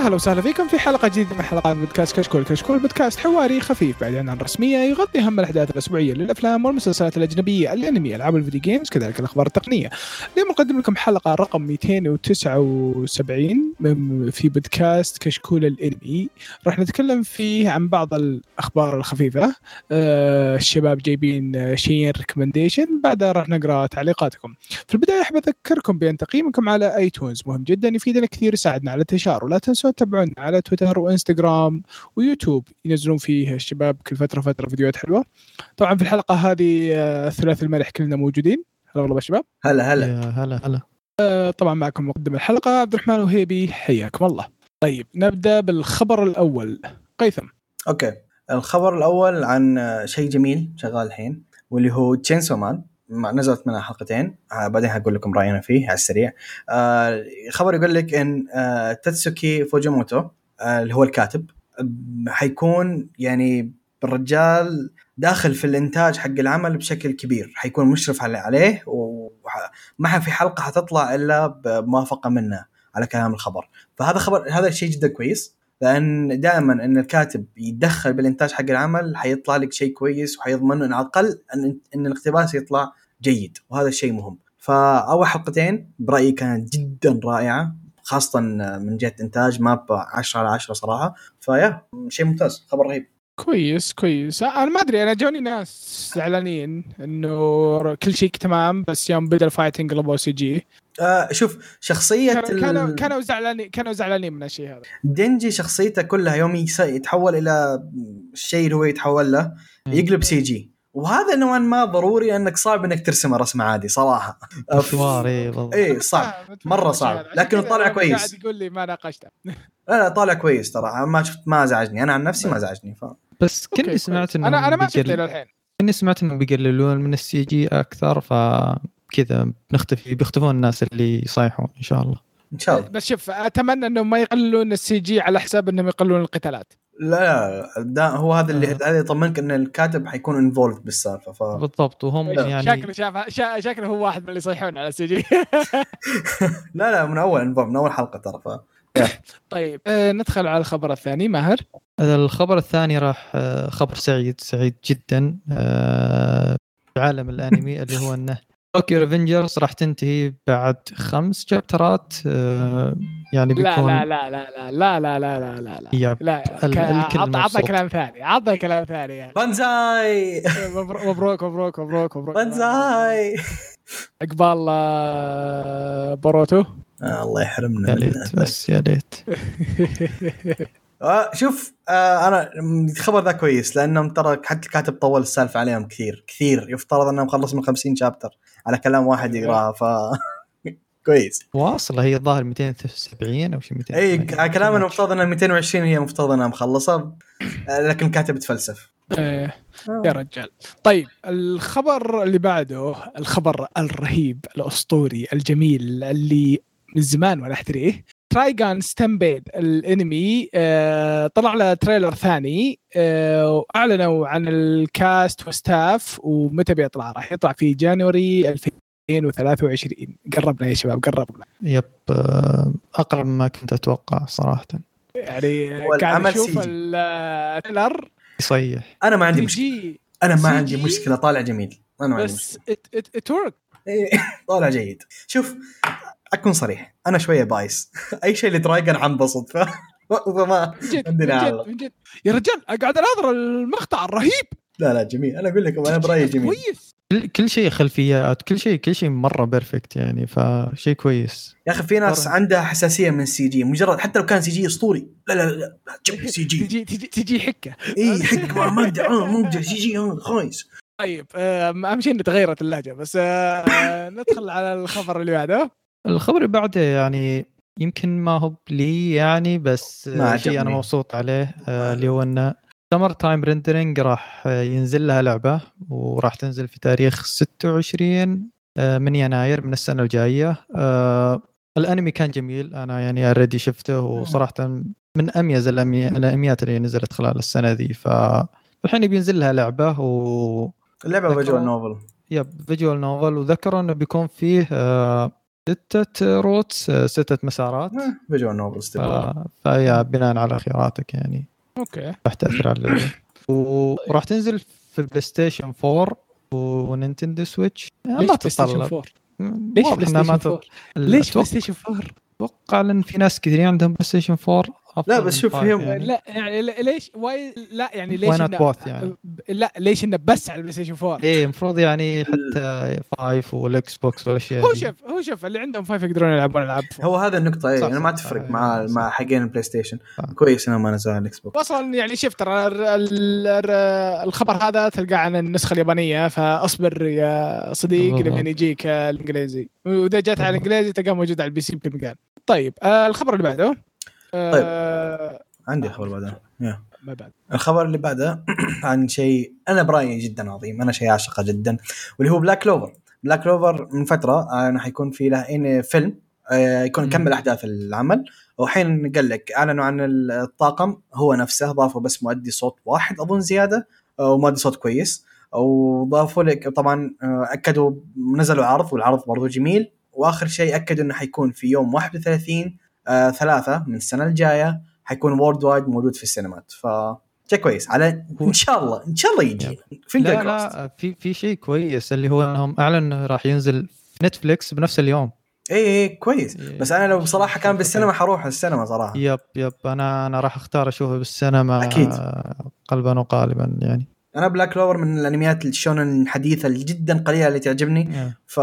هلا وسهلا فيكم في حلقة جديدة من حلقات بودكاست كشكول. كشكول بودكاست حواري خفيف بعيد عن الرسمية يغطي أهم الأحداث الأسبوعية للأفلام والمسلسلات الأجنبية الأنمي ألعاب الفيديو games كذلك الأخبار التقنية. اليوم نقدم لكم حلقة رقم 279 من في بودكاست كشكول الأنمي. راح نتكلم فيه عن بعض الأخبار الخفيفة. آه الشباب جايبين شيئين recommendation بعدها راح نقرأ تعليقاتكم. في البداية أحب أذكركم بأن تقييمكم على iTunes مهم جدا يفيدنا كثير يساعدنا على الانتشار ولا تتابعونا على تويتر وإنستغرام ويوتيوب. ينزلون فيه الشباب كل فترة فترة فيديوهات حلوة. طبعا في الحلقة هذه آه، ثلاث الملح كلنا موجودين. هلا والله شباب. هلا هلا. هلا هلا. آه، طبعا معكم مقدم الحلقة عبد الرحمن وهيبي. حياكم الله. طيب نبدأ بالخبر الأول. هيثم. okay. الخبر الأول عن آه، شيء جميل شغال الحين واللي هو تشينسو مان ما- نزلت منها حلقتين. آه، بعدين هقول لكم راينا فيه على السريع. آه، الخبر يقول لك إن آه، تاتسوكي فوجيموتو اللي هو الكاتب حيكون يعني الرجال داخل في الإنتاج حق العمل بشكل كبير. حيكون مشرف عليه وما في حلقة حتطلع إلا بموافقة منه على كلام الخبر. فهذا خبر هذا شيء جدا كويس لأن دائما إن الكاتب يتدخل بالإنتاج حق العمل حيطلع لك شيء كويس وحيضمن إن على الأقل إن إن الاقتباس يطلع جيد وهذا الشيء مهم. فأول حلقتين برأيي كانت جدا رائعة خاصة من جهة إنتاج ما ب 10 على 10 صراحة. فيا شيء ممتاز خبر رهيب. كويس كويس. أنا ما أدري أنا جوني ناس زعلانين إنه كل شيء تمام بس يوم بدأ ال fighting قلبوا CG آه شوف شخصية كانوا كانوا ال- كانوا زعلانين كانوا زعلانين من الشيء هذا. دينجي شخصيته كلها يوم يتحول إلى الشيء اللي هو يتحول له يقلب CG وهذا نوعا ما ضروري إنك صعب إنك ترسمه رسم عادي صراحة. مشوار اي اي صعب. آه، مرة صعب. لكن يوم كويس. قاعد يقول لي ما ناقشته. لا لا طالع كويس ترى. ما شفت ما ازعجني أنا عن نفسي ما ازعجني ف... بس كني سمعت. انه أنا أنا ما شفته إلى الحين كني سمعت إنهم بيقللون من ال CG أكثر فكذا بنختفي بيختفون الناس اللي يصيحون إن شاء الله. إن شاء الله. بس شوف أتمنى إنهم ما يقللون ال CG على حساب إنهم يقللون القتالات. لا لا هو هذا اللي آه. هذا يطمنك إن الكاتب حيكون involved بالسالفة ف بالضبط وهم يعني شكله شاف شا- شكله هو واحد من اللي يصيحون على ال CG. لا لا من أول من أول حلقة ترى ف طيب. آه ندخل على الخبر الثاني ماهر. الخبر الثاني راح آه، خبر سعيد سعيد جدا آه، في عالم الأنمي اللي هو إنه Tokyo Revengers راح تنتهي بعد خمس شابترات آه، يعني لا بيكون لا لا لا لا لا لا لا لا لا لا. yep. لا ال- ك- الكل عط- عطنا مبسوط. كلام ثاني عطنا كلام ثاني يعني. バンザイ! مبروك مبروك مبروك مبروك. バンザイ! عقبال آه، Boruto آه الله يحرمنا يا. ليت بس يا ليت. آه شوف آه أنا الخبر ذا كويس لأنهم ترى حتى الكاتب طول السالفة عليهم كثير كثير. يفترض إنهم خلصوا من 50 chapter على كلام واحد يقرأها ف كويس. واصله هي الظاهر 270 أو شيء 200 إي على كلام إنه مفترض انها 220 هي مفترض إنها مخلصة آه، لكن الكاتب تفلسف إيه، يا رجال. طيب الخبر اللي بعده الخبر الرهيب الأسطوري الجميل اللي من زمان وأنا أحتريه Trigun Stampede الأنمي آه طلع له trailer ثاني آه وأعلنوا عن ال cast و staff ومتى بيطلع. راح يطلع في January 2023 قربنا يا شباب قربنا. yep آه، أقرب مما كنت أتوقع صراحة. يعني قاعد أشوف. ال trailer يصيح أنا ما عندي مشكلة. أنا ما عندي مشكلة. طالع جميل. أنا ما عندي بس artwork إيه، طالع جيد. شوف أكون صريح. أنا شوية biased. أي شيء ل Trigun حنبسط ف فما عندنا من. جد من جد. يا رجال قاعد أناظر المقطع الرهيب. لا لا جميل. أنا أقول لكم أنا برأيي جميل. كويس. كل كل شيء خلفيات كل شيء كل شيء مرة perfect يعني فشيء كويس. يا أخي في ناس مرة. عندها حساسية من ال CG مجرد حتى لو كان CG أسطوري. لا لا لا, لا جيب CG. تجي تجي حكة. إي حق ما ما أقدر آه، ما أقدر CG آه، خايس. طيب آه، أهم شيء ان تغيرت اللهجة بس ندخل على الخبر اللي بعده. الخبر اللي بعده يعني يمكن ما هو لي يعني بس شيء أنا. مبسوط عليه اللي هو إنه Summer Time Rendering راح آه، ينزل لها لعبة وراح تنزل في تاريخ 26 آه، من يناير من السنة الجاية. آه، الأنمي كان جميل أنا يعني already شفته وصراحة من أميز الأنميات اللي نزلت خلال السنة ذي. فالحين بينزل لها لعبة و اللعبة visual novel yep visual novel وذكروا إنه بيكون فيه ستة روتس ستة مسارات. فيجوال نوبل ستيب ف- فهي بناء على خياراتك يعني. أوكي. راح تأثر على وراح تنزل في البلاي ستيشن 4 ونينتندو سويتش ليش ما بلاي تتطلب 4 ليش بلاي ستيشن 4 تط- ليش بلاي أتوقع- ستيشن 4 أتوقع لأن في ناس كثيرين عندهم بلاي ستيشن 4 أفضل لا، بس شوف، يعني. لا يعني ليش واي لا يعني ليش Why not إنه- both يعني؟ لا ليش إنه بس على البلاي ستيشن 4 إيه المفروض يعني حتى five وال Xbox والأشياء هو. شوف هو شوف اللي عندهم five يقدرون يلعبون ألعاب. هو هذا النقطة صح، اي أنا ما صح، تفرق صح، مع صح. مع حقين ال PlayStation صح. كويس انه ما نزل على ال Xbox واصلا يعني شوف ترى ال- ال- ال- الخبر هذا تلقاه عن النسخة اليابانية فأصبر يا صديق. لما يجيك الإنجليزي وإذا جات على الإنجليزي تلقاه موجود على ال PC بكل مكان طيب آه الخبر اللي بعده آه عندي خبر بعدها يا. ما بعد. الخبر اللي بعده عن شيء أنا برأيي جدا عظيم أنا شيء اعشقه جدا واللي هو Black Clover Black Clover من فترة أنا حيكون في له فيلم آه، يكون. كمل أحداث العمل. وحين قال لك أعلنوا عن الطاقم هو نفسه ضافوا بس مؤدي صوت واحد أظن زيادة آه، ومؤدي صوت كويس. وضافوا لك طبعا آه، أكدوا نزلوا عرض والعرض برضو جميل. وآخر شيء أكدوا إنه حيكون في يوم 31 آه، ثلاثة من السنة الجاية حيكون worldwide موجود في السينمات. ف شيء كويس. على إن شاء الله إن شاء الله يجي. finger لا لا في في شيء كويس اللي هو إنهم انه راح ينزل في Netflix بنفس اليوم. اي اي إيه، كويس. إيه. بس أنا لو بصراحه كان بالسينما حروح السينما صراحة. يب يب. أنا أنا راح أختار أشوفه بالسينما أكيد. قلبا وقالبا يعني. أنا Black Clover من الأنميات ال shonen الحديثة اللي جدا قليلة اللي تعجبني. يا. ف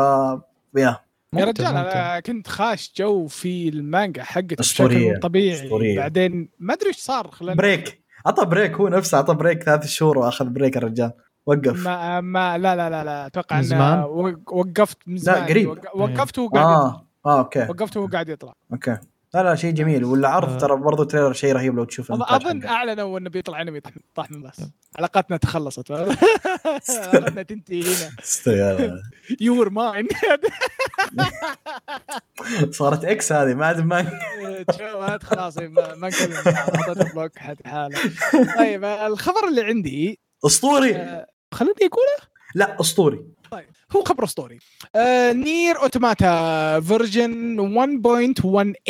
يا. يا رجال. أنا كنت خاش جو في المانجا حقته أسطورية. بشكل طبيعي. أسطورية. بعدين ما أدري إيش صار خلال break. عطى break هو نفسه عطى break ثلاث شهور وأخذ break الرجال وقف. ما ما لا لا لا لا أتوقع من إنه وقفت من زمان. قريب. وق- وقفت وهو قاعد يطلع. آه آه أوكي. وقفت وهو قاعد يطلع. أوكي. لا لا شيء جميل والعرض آه. ترى برضو trailer شيء رهيب لو تشوف أظ- المونتاج اظن. اعلنوا أنه بيطلع أنمي طاح من بس. علاقتنا تخلصت. علاقتنا تنتهي هنا. you're mine. صارت ex هذه ما عاد ما خلاص ما ما نكلم اعطيته block حد حاله. طيب الخبر اللي عندي أسطوري. آه، خلوني أقول لا أسطوري. هو خبر أسطوري. آه NieR Automata version 1.1a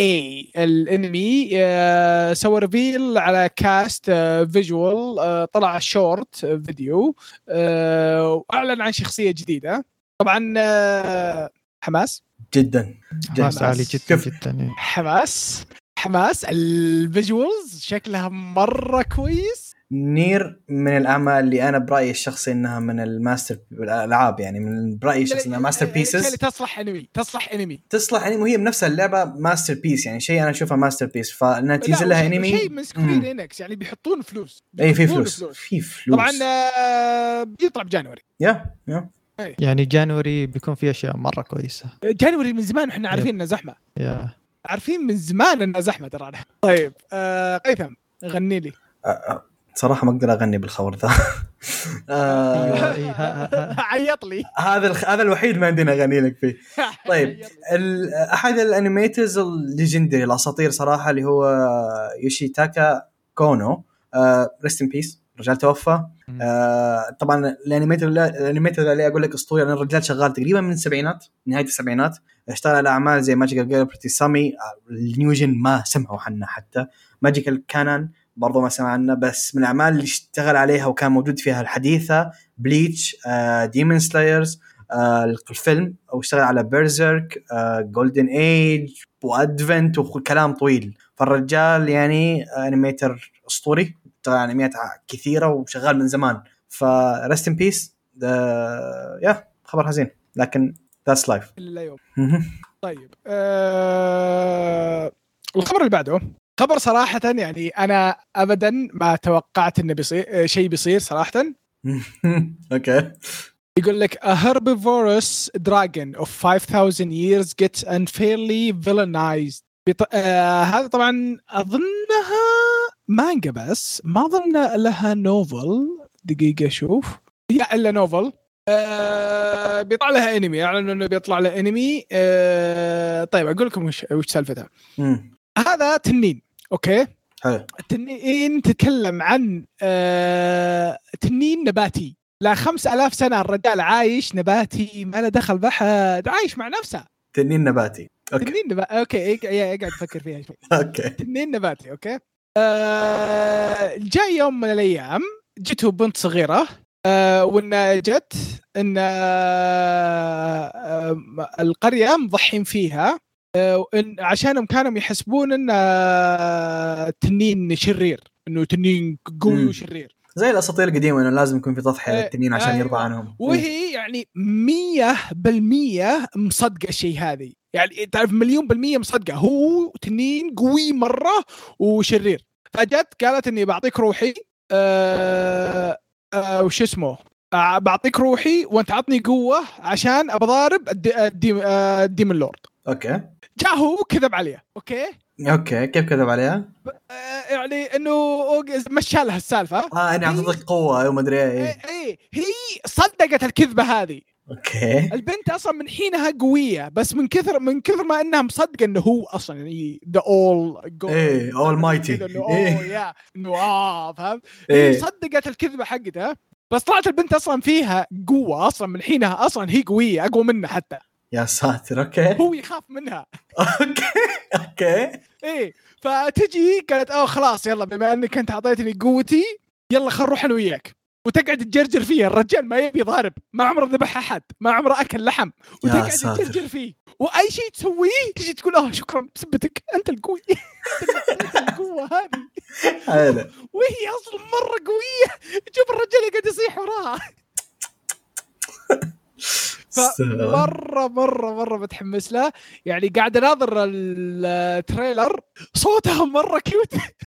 الانمي آه سوى reveal على cast آه visual آه طلع short video آه وأعلن عن شخصية جديدة. طبعا آه حماس. جدا حماس عالي جدا. جدا يعني. حماس. حماس ال visuals شكلها مرة كويس. NieR من الأعمال اللي أنا برأيي الشخصي إنها من الماستر الألعاب يعني من برأيي الشخصي إنها masterpieces اللي تصلح انمي تصلح انمي تصلح انمي وهي بنفسها اللعبة masterpiece يعني شيء أنا أشوفها ماستر بيس فانها تنزل لها انمي شيء من Square. Enix يعني بيحطون فلوس اي في فلوس في فلوس. طبعا آه، بيطلع ب January. yeah yeah. يعني January بيكون في أشياء مرة كويسة. January من زمان إحنا عارفين إنه زحمة. yeah. عارفين من زمان إنه زحمة ترى. طيب آه قيثم غني لي. أ- صراحة ما أقدر أغني بالخبر ذا. آه،. عيط لي. هذا هذا الوحيد ما عندنا أغني لك فيه. طيب أحد ال animators ال legendary الأساطير صراحة اللي هو يوشيتاكا كونو. rest in peace الرجال توفى. آه طبعا ال animator ال animator اللي أقول لك اسطوري لأن الرجال شغال تقريبا من السبعينات نهاية السبعينات. اشتغل على أعمال زي Magical Girl Pretty Sammy ال new gen ما سمعوا عنها حتى. Magical Canan برضو ما سمع عنه بس من الأعمال اللي اشتغل عليها وكان موجود فيها الحديثة Bleach Demon Slayers الفيلم واشتغل على Berserk Golden Age و Advent وكلام طويل. فالرجال يعني انيميتر أسطوري اشتغل على انميات كثيرة وشغال من زمان. ف rest in peace yeah خبر حزين. لكن that's life طيب آه الخبر اللي بعده. خبر صراحة يعني أنا أبدا ما توقعت إنه بيصير آه، شيء بيصير صراحة. أوكي. يقول لك a herbivorous dragon of 5000 years gets unfairly villainized. بط... آه هذا طبعا أظنها مانجا بس ما أظن لها novel دقيقة أشوف هي إلا novel آه بيطلع لها انمي اعلنوا إنه بيطلع لها انمي آه طيب أقول لكم وش وش سالفتها. هذا تنين. أوكي؟ حلو. التنين تتكلم عن آه تنين نباتي. لا خمس ألاف سنة الرجال عايش نباتي ما له دخل بحد عايش مع نفسه. تنين نباتي. أوكي. تنين نباتي أوكي اق- يا- اقعد فكر فيها شوي. أوكي. تنين نباتي أوكي. آه جاي يوم من الأيام جته بنت صغيرة آه وإن جت إن آه آه القرية مضحين فيها. عشانهم كانوا يحسبون ان آه التنين شرير إنه تنين قوي. وشرير. زي الأساطير القديمة إنه لازم يكون في تضحيه للتنين عشان أيوة. يرضى عنهم. وهي يعني مية بالمية مصدقة الشيء هذه. يعني تعرف مليون بالمية مصدقة. هو تنين قوي مرة وشرير. فجت قالت إني بعطيك روحي آه آه وش اسمه؟ آه بعطيك روحي وانت عطني قوة عشان ابى ال de- ال de- آه ال demon lord. أوكي. جاء هو كذب عليه أوكي؟ أوكي. كيف كذب عليها؟ آه يعني إنه مشى لها السالفة. آه اني أعطيتك قوة وما أدري إيه. إيه إيه. هي صدقت الكذبة هذه. أوكي. البنت أصلا من حينها قوية بس من كثر من كثر ما إنها مصدقة إنه هو أصلا يعني ذا all إيه، almighty. إنه إيه. اوه yeah إنه آه فهمت؟ إيه. صدقت الكذبة حقتها بس طلعت البنت أصلا فيها قوة أصلا من حينها أصلا هي قوية أقوى منها حتى. يا ساتر أوكي. هو يخاف منها. أوكي أوكي. إيه فتجي قالت أوه خلاص يلا بما إنك أنت أعطيتني قوتي يلا خل نروح أنا وياك. وتقعد تجرجر فيه الرجال ما يبي ضارب ما عمره ذبح أحد ما عمره أكل لحم. yeah وتقعد. تجرجر فيه. وأي شيء تسويه تجي تقول آه شكرا بسبتك أنت القوي. أنت القوة هذه. وهي أصلا مرة قوية. شوف الرجال قاعد يصيح وراها. فمره مرة مرة متحمس له. يعني قاعد أناظر ال trailer. صوتها مرة cute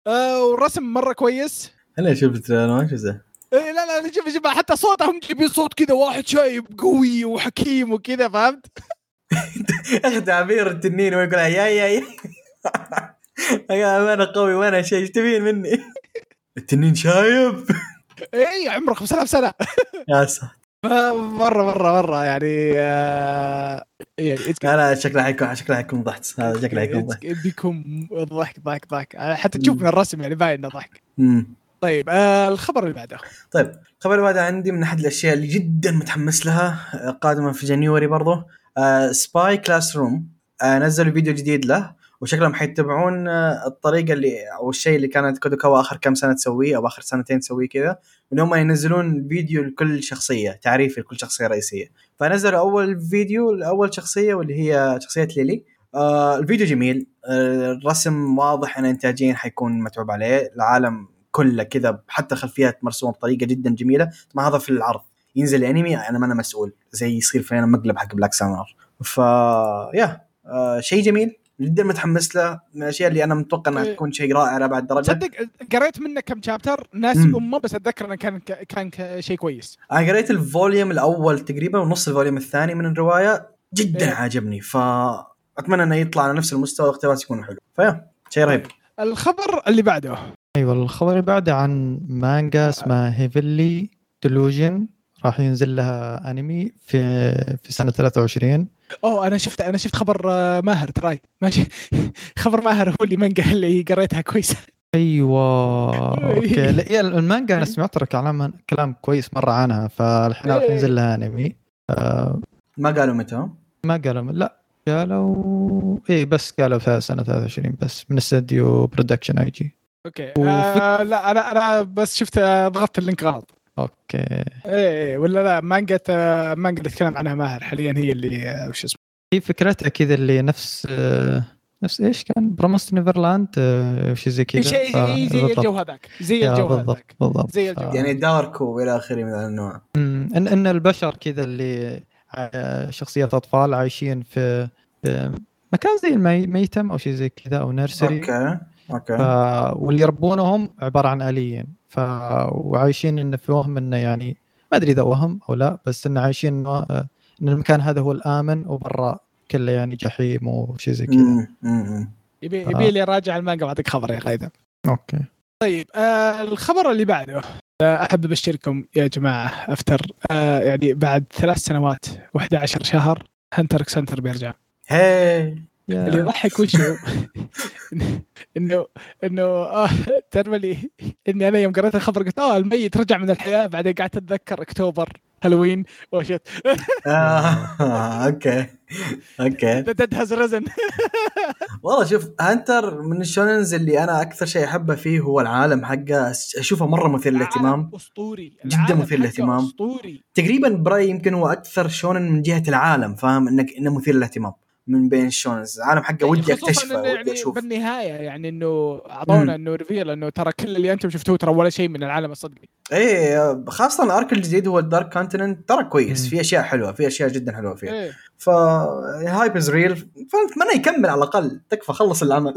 آه، والرسم مرة كويس. أنا شفت ما ذا إيه لا لا شوف شوف حتى صوتهم جايبين صوت كذا واحد شايب قوي وحكيم وكذا فهمت؟ أخي تعبير التنين ويقول yeah yeah yeah. yeah أنا قوي وأنا شيء إيش تبين مني؟ التنين شايب. اي عمره 5000 سنة يا ساتر. مرة مرة مرة يعني آه يعني it's- لا لا شكله حيكون شكله حيكون ضحك هذا شكله حيكون ضحك. بيكون ضحك ضحك ضحك. حتى تشوف من الرسم يعني باين إنه ضحك. طيب آه الخبر اللي بعده. طيب الخبر اللي بعده عندي من أحد الأشياء اللي جدا متحمس لها آه، قادمه في January برضو Spy Classroom نزلوا فيديو جديد له. وشكلهم حيتبعون آه، الطريقة اللي أو الشيء اللي كانت كادوكاوا آخر كم سنة تسويه أو آخر سنتين تسويه كذا إن هم ينزلون فيديو لكل شخصية تعريف لكل شخصية رئيسية. فنزلوا أول فيديو لأول شخصية واللي هي شخصية ليلي. آه الفيديو جميل. آه الرسم واضح إن إنتاجيا حيكون متعوب عليه. العالم كله كذا حتى خلفيات مرسومة بطريقة جدا جميلة. ما هذا في العرض. ينزل أنمي أنا ما أنا مسؤول. زي يصير فينا مقلب حق بلاك سامر ف يا آه شيء جميل. جدا متحمس له من الأشياء اللي أنا متوقع إنها إيه. تكون شيء رائع لابعد درجة. تصدق قريت منه كم chapter ناسي مم. امه بس أتذكر إنه كان كان شيء كويس. أنا قريت ال volume الأول تقريبا ونص ال volume الثاني من الرواية جدا إيه. عاجبني. فأتمنى إنه يطلع على نفس المستوى والاقتباس يكون حلو. فيا شيء رهيب. الخبر اللي بعده. أيوه الخبر اللي بعده عن مانجا اسمها Heavenly Delusion راح ينزل لها انمي في في سنة 23 أوه أنا شفت أنا شفت خبر آه، ماهر تراي ماشي خبر ماهر هو اللي مانجا اللي قريتها كويسه أيوه. أوكي. لا yeah المانجا أنا سمعت ترى كلام كلام كويس مرة عنها فالحين راح ينزل لها انمي آه ما قالوا متى؟ ما قالوا لا. قالوا إيه بس قالوا في سنة 23 بس من استديو Production I.G أوكي. آه لا أنا أنا بس شفت آه، ضغطت ال link غلط. أوكي. إيه إيه، ولا لا مانجا آه، مانجا اللي تكلم عنها ماهر حاليا هي اللي آه، وش اسمه. هي فكرتها كذا اللي نفس آه نفس إيش كان؟ Promised Neverland آه شيء زي كذا. شيء ف- زي. الجو هذاك زي الجو بالضبط هذاك. بالضبط. زي الجو. يعني dark وإلى آخره من هذا النوع إن إن البشر كذا اللي آه، شخصيات أطفال عايشين في مكان زي المي- ميتم أو شيء زي كذا أو nursery. okay. Okay. ف... واللي يربونهم عبارة عن alien. ف... وعايشين انه في وهم إنه يعني ما أدري إذا وهم أو لا بس انه عايشين إنه إن المكان هذا هو الآمن وبرا كله يعني جحيم وشيء زي كذا. يبي. يبي لي راجع المانجا واعطيك خبر يا خايدة okay. طيب آه الخبر اللي بعده. آه أحب أبشركم يا جماعة after. آه يعني بعد ثلاث سنوات و11 شهر Hunter x Hunter بيرجع. هي اللي يضحك وشو إنه إنه آه تعرف لي إني أنا يوم قريت الخبر قلت آه الميت رجع من الحياة بعدين قعدت أتذكر أكتوبر Halloween oh shit آه، okay okay. dead has risen والله شوف Hunter من ال shonens اللي أنا أكثر شيء أحبه فيه هو العالم حقه. أشوفه مرة مثير للاهتمام. أسطوري. جداً مثير للاهتمام. أسطوري. تقريبا برأيي يمكن هو أكثر shonen من جهة العالم فاهم؟ إنك إنه مثير للاهتمام. من بين ال shonens العالم حقه ودي خصوصاً أكتشفه ودي يعني أشوف. بالنهاية يعني إنه أعطونا إنه reveal إنه ترى كل اللي أنتم شفتوه ترى ولا شيء من العالم الصدقي. إيه خاصة ال arc الجديد هو ال Dark Continent ترى كويس. في أشياء حلوة في أشياء جدا حلوة فيه إيه. ف hype is real فاتمنى يكمل على الأقل. تكفى خلص العمل.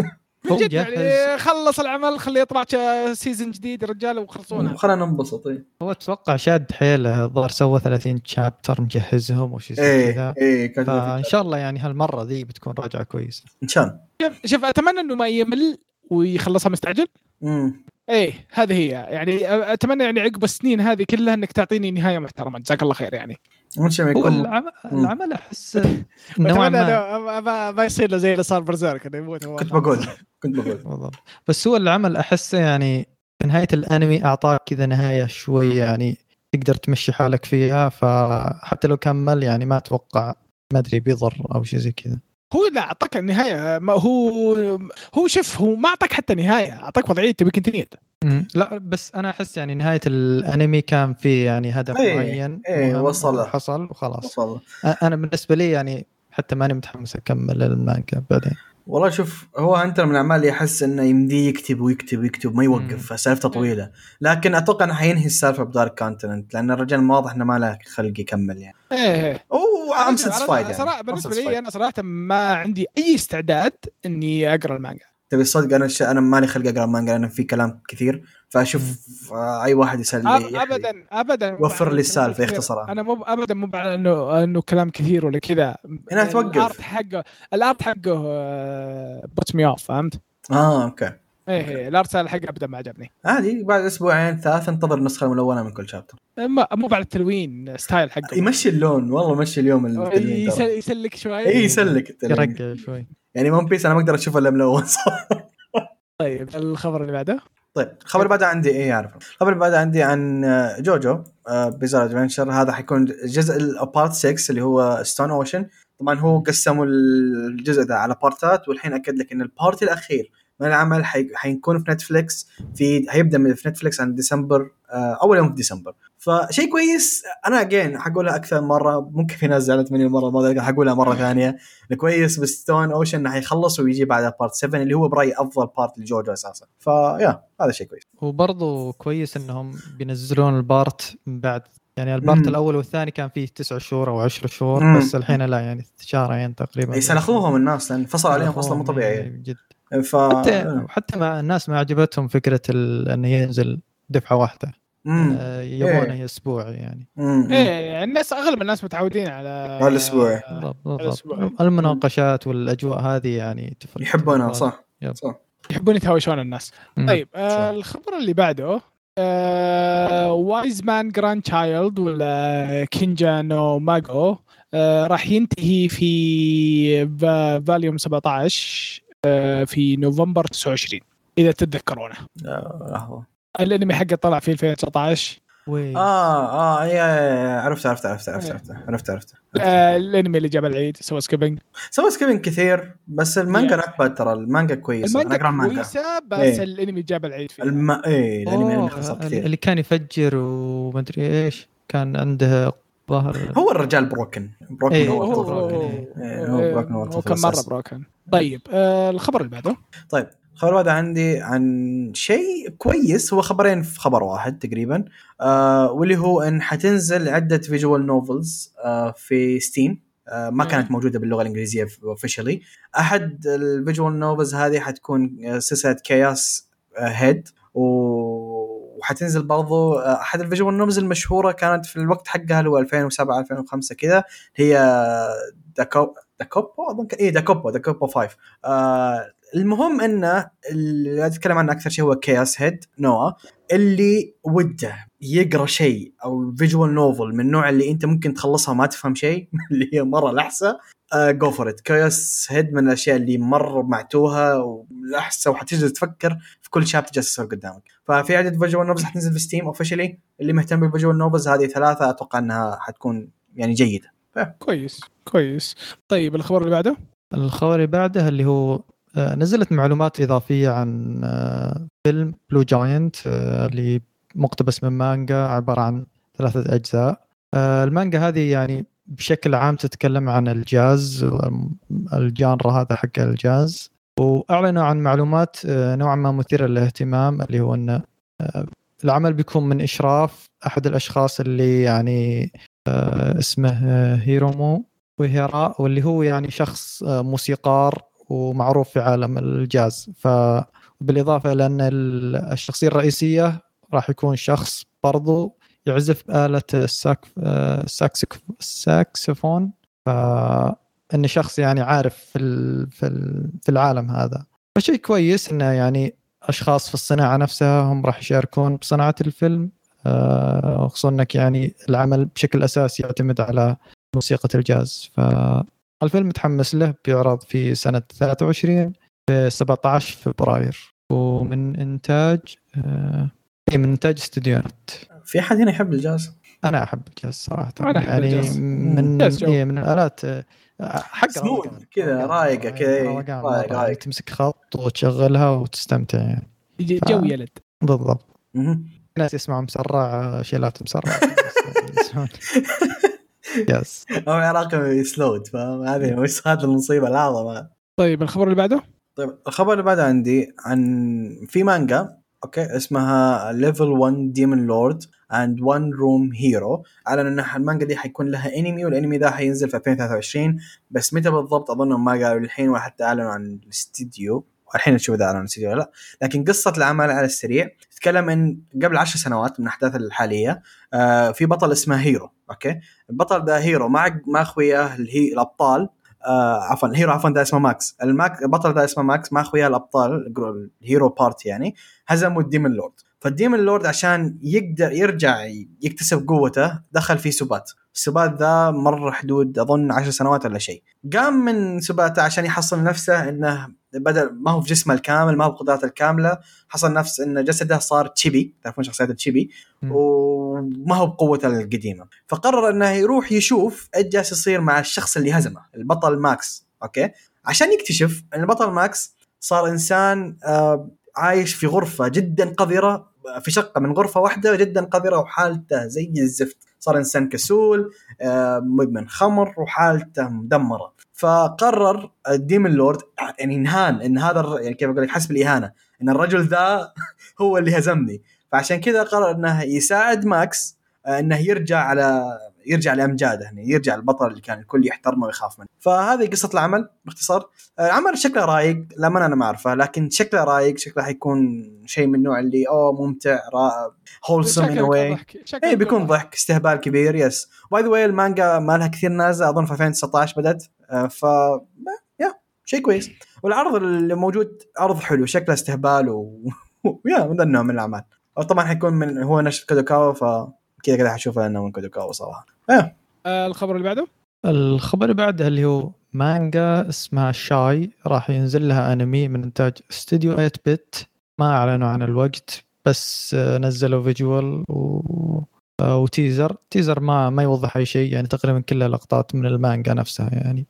من جد يعني خلص العمل خليه يطلع season جديد يا رجال وخلصونا. خلينا ننبسط هو أتوقع شاد حيله الظاهر سوى 30 chapter مجهزهم وشي زي إيه كذا. إيه كان فإن شاء الله يعني هالمرة ذي بتكون راجعة كويسة. إن شاء الله. شوف شوف أتمنى إنه ما يمل ويخلصها مستعجل. مم. إيه هذه هي. يعني أتمنى يعني عقب السنين هذه كلها إنك تعطيني نهاية محترمة. جزاك الله خير يعني. هو يكون. العمل, احس نوعا ما. ما- يصير له زي اللي صار برزيرك إنه يموت. كنت بقول كنت بقول. بالضبط بس هو العمل احسه يعني في نهاية الأنمي أعطاك كذا نهاية شوي يعني تقدر تمشي حالك فيها فحتى لو كمل يعني ما أتوقع ما أدري بيضر أو شيء زي كذا. هو لا أعطاك النهاية ما هو هو شوف هو ما أعطاك حتى نهاية أعطاك وضعية تبي continue it مم. لا بس أنا أحس يعني نهاية الأنمي كان في يعني هدف إيه، معين مهم وصل. حصل وخلاص وصل أنا بالنسبة لي يعني حتى ماني متحمس أكمل المانجا بعدين والله شوف هو Hunter من الاعمال اللي أحس إنه يمديه يكتب ويكتب ويكتب ما. يوقف سالفته طويلة. لكن أتوقع إنه حينهي السالفة ب Dark Continent لأن الرجال واضح إنه ما له خلق يكمل يعني. إيه و I'm satisfied أنا صراحة يعني. بالنسبة لي. أنا صراحة ما عندي أي استعداد إني أقرأ المانجا. تبي الصدق أنا ش... أنا مالي خلق أقرأ مانجا لأن في كلام كثير. فأشوف آه، أي واحد يسال لي أب- ابدا ابدا. وفر لي السالفة، يختصرها. أنا مو ابدا مو على إنه إنه كلام كثير ولا كذا. هنا توقف. ال art حقه ال art حقه put me off فهمت؟ آه okay. إيه إيه، ال art حقه ابدا ما عجبني. عادي بعد أسبوعين ثلاث انتظر النسخة الملونة من كل chapter. ما- مو بعد التلوين style حقه. يمشي اللون والله مشي اليوم التلوين يسل- ترى. يسلك شوي. اي يسلك التلوين. يرقع شوي. يعني One Piece أنا ما أقدر أشوفه إلا ملون طيب الخبر اللي بعده. طيب الخبر بعده عندي إيه اعرف الخبر بعده عندي عن آه، JoJo Bizarre Adventure هذا حيكون الجزء ال part 6 اللي هو Stone Ocean طبعا هو قسموا الجزء ده على بارتات والحين أكد لك إن ال part الأخير من العمل حي... حيكون في Netflix في هيبدأ من في Netflix عند ديسمبر آه، أول يوم في ديسمبر. فشيء كويس أنا again حقولها أكثر من مرة. ممكن في ناس زعلت مني المرة الماضية لكن حقولها مرة ثانية. كويس بس Stone Ocean انه حيخلص ويجي بعدها part 7 اللي هو برأيي أفضل part ل JoJo أساسا. فيا هذا شيء كويس. وبرضه كويس إنهم بينزلون ال part من بعد يعني البارت مم. الأول والثاني كان فيه تسع شهور أو عشر شهور مم. بس الحين لا يعني شهرين تقريبا. يسلخوهم الناس لأن فصل عليهم فصله مو طبيعيه يعني جد ف حتى حتى مع الناس ما عجبتهم فكرة ال- إنه ينزل دفعة واحدة. يبونه إيه. اسبوعي يعني. مم. إيه الناس أغلب الناس متعودين على على. بالضبط المناقشات والأجواء هذه يعني تفرق. يحبونها صح. Yep. صح. يحبون يتهاوشون الناس. مم. طيب آه الخبر اللي بعده آه Wise Man's Grandchild ولا Kenja no Mago آه راح ينتهي في فا- ف volume 17 آه في نوفمبر 29 إذا تتذكرونه. آه، لحظة. الأنمي حقه طلع في 2019 وي. آه آه يا عرفت عرفت عرفت عرفت عرفت عرفت عرفت آه الأنمي اللي جاب العيد سوى skipping. سوى skipping كثير بس المانجا bad ترى المانجا كويسة. أنا المانجا المانجا كويسة بس إيه. الأنمي جاب العيد فيها. الم... إيه الأنمي مختصر كثير. اللي كان يفجر ومدري إيش كان عنده ظهر هو الرجال broken broken إيه، هو هو. هو إيه، هو broken هو كان مرة. broken طيب آه الخبر اللي بعده. طيب الخبر هذا عندي عن شيء كويس هو خبرين في خبر واحد تقريبا آه واللي هو إن حتنزل عدة visual novels آه في Steam آه ما. كانت موجودة باللغة الإنجليزية officially أحد ال visual novels هذه حتكون آه، سلسلة Chaos Head وحتنزل برضو آه، أحد ال visual novels المشهورة كانت في الوقت حقها اللي هو 2007 2005 كذا هي داكو داكوبو أظن إيه داكوبو داكوبو 5 آه المهم إنه اللي أتكلم عنه أكثر شيء هو كياس هيد نوا اللي وده يقرأ شيء أو فيجوال نوفل من النوع اللي أنت ممكن تخلصها وما تفهم شيء اللي هي مرة لحسة. جو فور ات كايوس هيد من الأشياء اللي مرة معتوها والاحسن وحتجلس تفكر في كل شابتر جالس يصير قدامك. ففي عدد فيجوال نوفلز حتنزل في ستيم اوفشلي اللي مهتم بالفيجوال نوفلز هذه ثلاثة أتوقع إنها حتكون يعني جيدة. كويس كويس. طيب الخبر اللي بعده؟ الخبر اللي بعده اللي هو آه، نزلت معلومات إضافية عن آه، فيلم Blue Giant اللي مقتبس من مانجا عبارة عن ثلاثة أجزاء. آه، المانجا هذه يعني بشكل عام تتكلم عن الجاز ال genre هذا حق الجاز. وأعلنوا عن معلومات نوعا ما مثيرة للاهتمام اللي هو إن العمل بيكون من إشراف أحد الأشخاص اللي يعني اسمه هيرومو وهيراء واللي هو يعني شخص موسيقار ومعروف في عالم الجاز. فبالاضافه لأن الشخصية الرئيسية راح يكون شخص برضو يعزف بآلة الساك الساكسفون فإن شخص يعني عارف في في في العالم هذا. فشيء كويس إنه يعني أشخاص في الصناعة نفسها هم راح يشاركون بصناعة الفيلم. آه، خصوصا إنك يعني العمل بشكل أساسي يعتمد على موسيقى الجاز. فالفيلم متحمس له بيعرض في سنة 23 في 17 فبراير. ومن إنتاج آه، إيه، من إنتاج استديوهات في أحد هنا يحب الجاز؟ أنا أحب الجاز صراحة أنا أحب يعني الجاز. من إيه من الآلات آه، حق. كذا،. رايقة كذا، إيه. رايق،. رايق. تمسك خط وتشغلها وتستمتع يعني ج- جو يلد بالضبط. ناس يسمعوا مسرع شيلات مسرع yes هو عراقي slowed فاهم هذه وش المصيبة الأعظم طيب الخبر اللي بعده طيب الخبر اللي بعده عندي عن في مانجا أوكي؟ اسمها Level 1 Demon Lord and One Room Hero اعلنوا ان المانجا دي حيكون لها أنمي والأنمي ده حينزل في 2023 بس متى بالضبط؟ اظنهم ما قالوا الحين ولا حتى أعلنوا عن الاستديو. والحين نشوف إذا أعلنوا عن الاستديو ولا لا. لكن قصة العمل على السريع. تتكلم إن قبل عشر سنوات من الاحداث الحالية آه في بطل اسمه hero أوكي؟ البطل ده hero مع مع اخوياه الأبطال. آه عفوا ال hero عفوا ده اسمه ماكس. الماك البطل ده اسمه ماكس مع اخوياه الأبطال ال hero party يعني هزموا ال demon lord. فال demon lord عشان يقدر يرجع يكتسب قوته دخل في سبات. السبات ذا مر حدود أظن عشر سنوات ولا شيء. قام من سباته عشان يحصل نفسه إنه بدل ما هو في جسمه الكامل ما هو بقدراته الكاملة حصل نفس إن جسده صار chibi تعرفون شخصيات ال chibi. وما هو بقوته القديمة. فقرر إنه يروح يشوف إيش جالس يصير مع الشخص اللي هزمه البطل ماكس أوكي؟ عشان يكتشف إن البطل ماكس صار إنسان آه عايش في غرفة جدا قذرة في شقة من غرفة واحدة جدا قذرة وحالته زي الزفت. صار إنسان كسول آه مدمن خمر وحالته مدمرة. فقرر ال demon lord يعني انهان إن هذا يعني كيف أقول لك حسب الإهانة إن الرجل ذا هو اللي هزمني. فعشان كذا قرر إنه يساعد ماكس آه، إنه يرجع على يرجع لأمجاده يعني يرجع البطل اللي كان الكل يحترمه ويخاف منه. فهذه قصة العمل باختصار. آه، العمل شكله رايق لما أنا ما أعرفه لكن شكله رايق شكله حيكون شيء من النوع اللي أوه ممتع هولسم ان واي اي بيكون ضحك. استهبال كبير yes by the way المانجا ما لها كثير نازلة أظن في 2019 بدأت. آه، ف yeah شيء كويس. والعرض اللي موجود عرض حلو شكله استهبال و yeah من النوع من الأعمال. طبعا حيكون من هو نشر كادوكاوا فكذا كذا حشوفه انه من كادوكاوا صراحة. آه الخبر اللي بعده؟ الخبر اللي بعده اللي هو مانجا اسمها شاي راح ينزل لها أنمي من إنتاج استوديو 8bit ما أعلنوا عن الوقت بس آه، نزلوا فيجوال و... آه، وتيزر. تيزر ما ما يوضح أي شيء يعني تقريبا كلها لقطات من المانجا نفسها يعني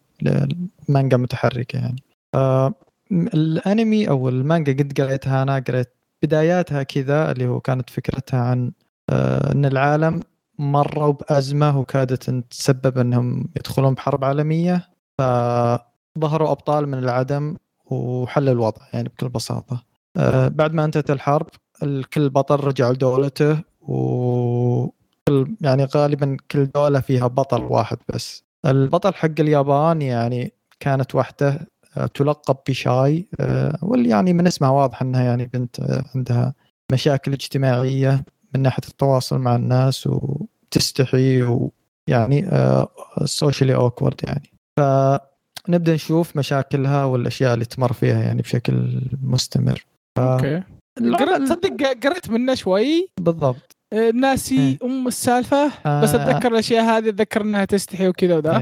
المانجا متحركة يعني. آه، الأنمي أو المانجا قد قريتها أنا قريت بداياتها كذا اللي هو كانت فكرتها عن آه، إن العالم مروا بأزمة وكادت إن تسبب إنهم يدخلون بحرب عالمية فظهروا أبطال من العدم وحل الوضع يعني بكل بساطة. آه، بعد ما انتهت الحرب الكل بطل رجع لدولته وكل يعني غالبا كل دولة فيها بطل واحد بس. البطل حق اليابان يعني كانت وحدة آه، تلقب بشاي آه، واللي يعني من اسمها واضح إنها يعني بنت آه، عندها مشاكل اجتماعية. من ناحية التواصل مع الناس وتستحي ويعني socially awkward يعني. فنبدأ نشوف مشاكلها والأشياء اللي تمر فيها يعني بشكل مستمر. ف... أوكي. قرأت تصدق قريت منه شوي. بالضبط. آه، ناسي أم السالفة بس آه. أتذكر الأشياء هذه أتذكر إنها تستحي وكذا وذا.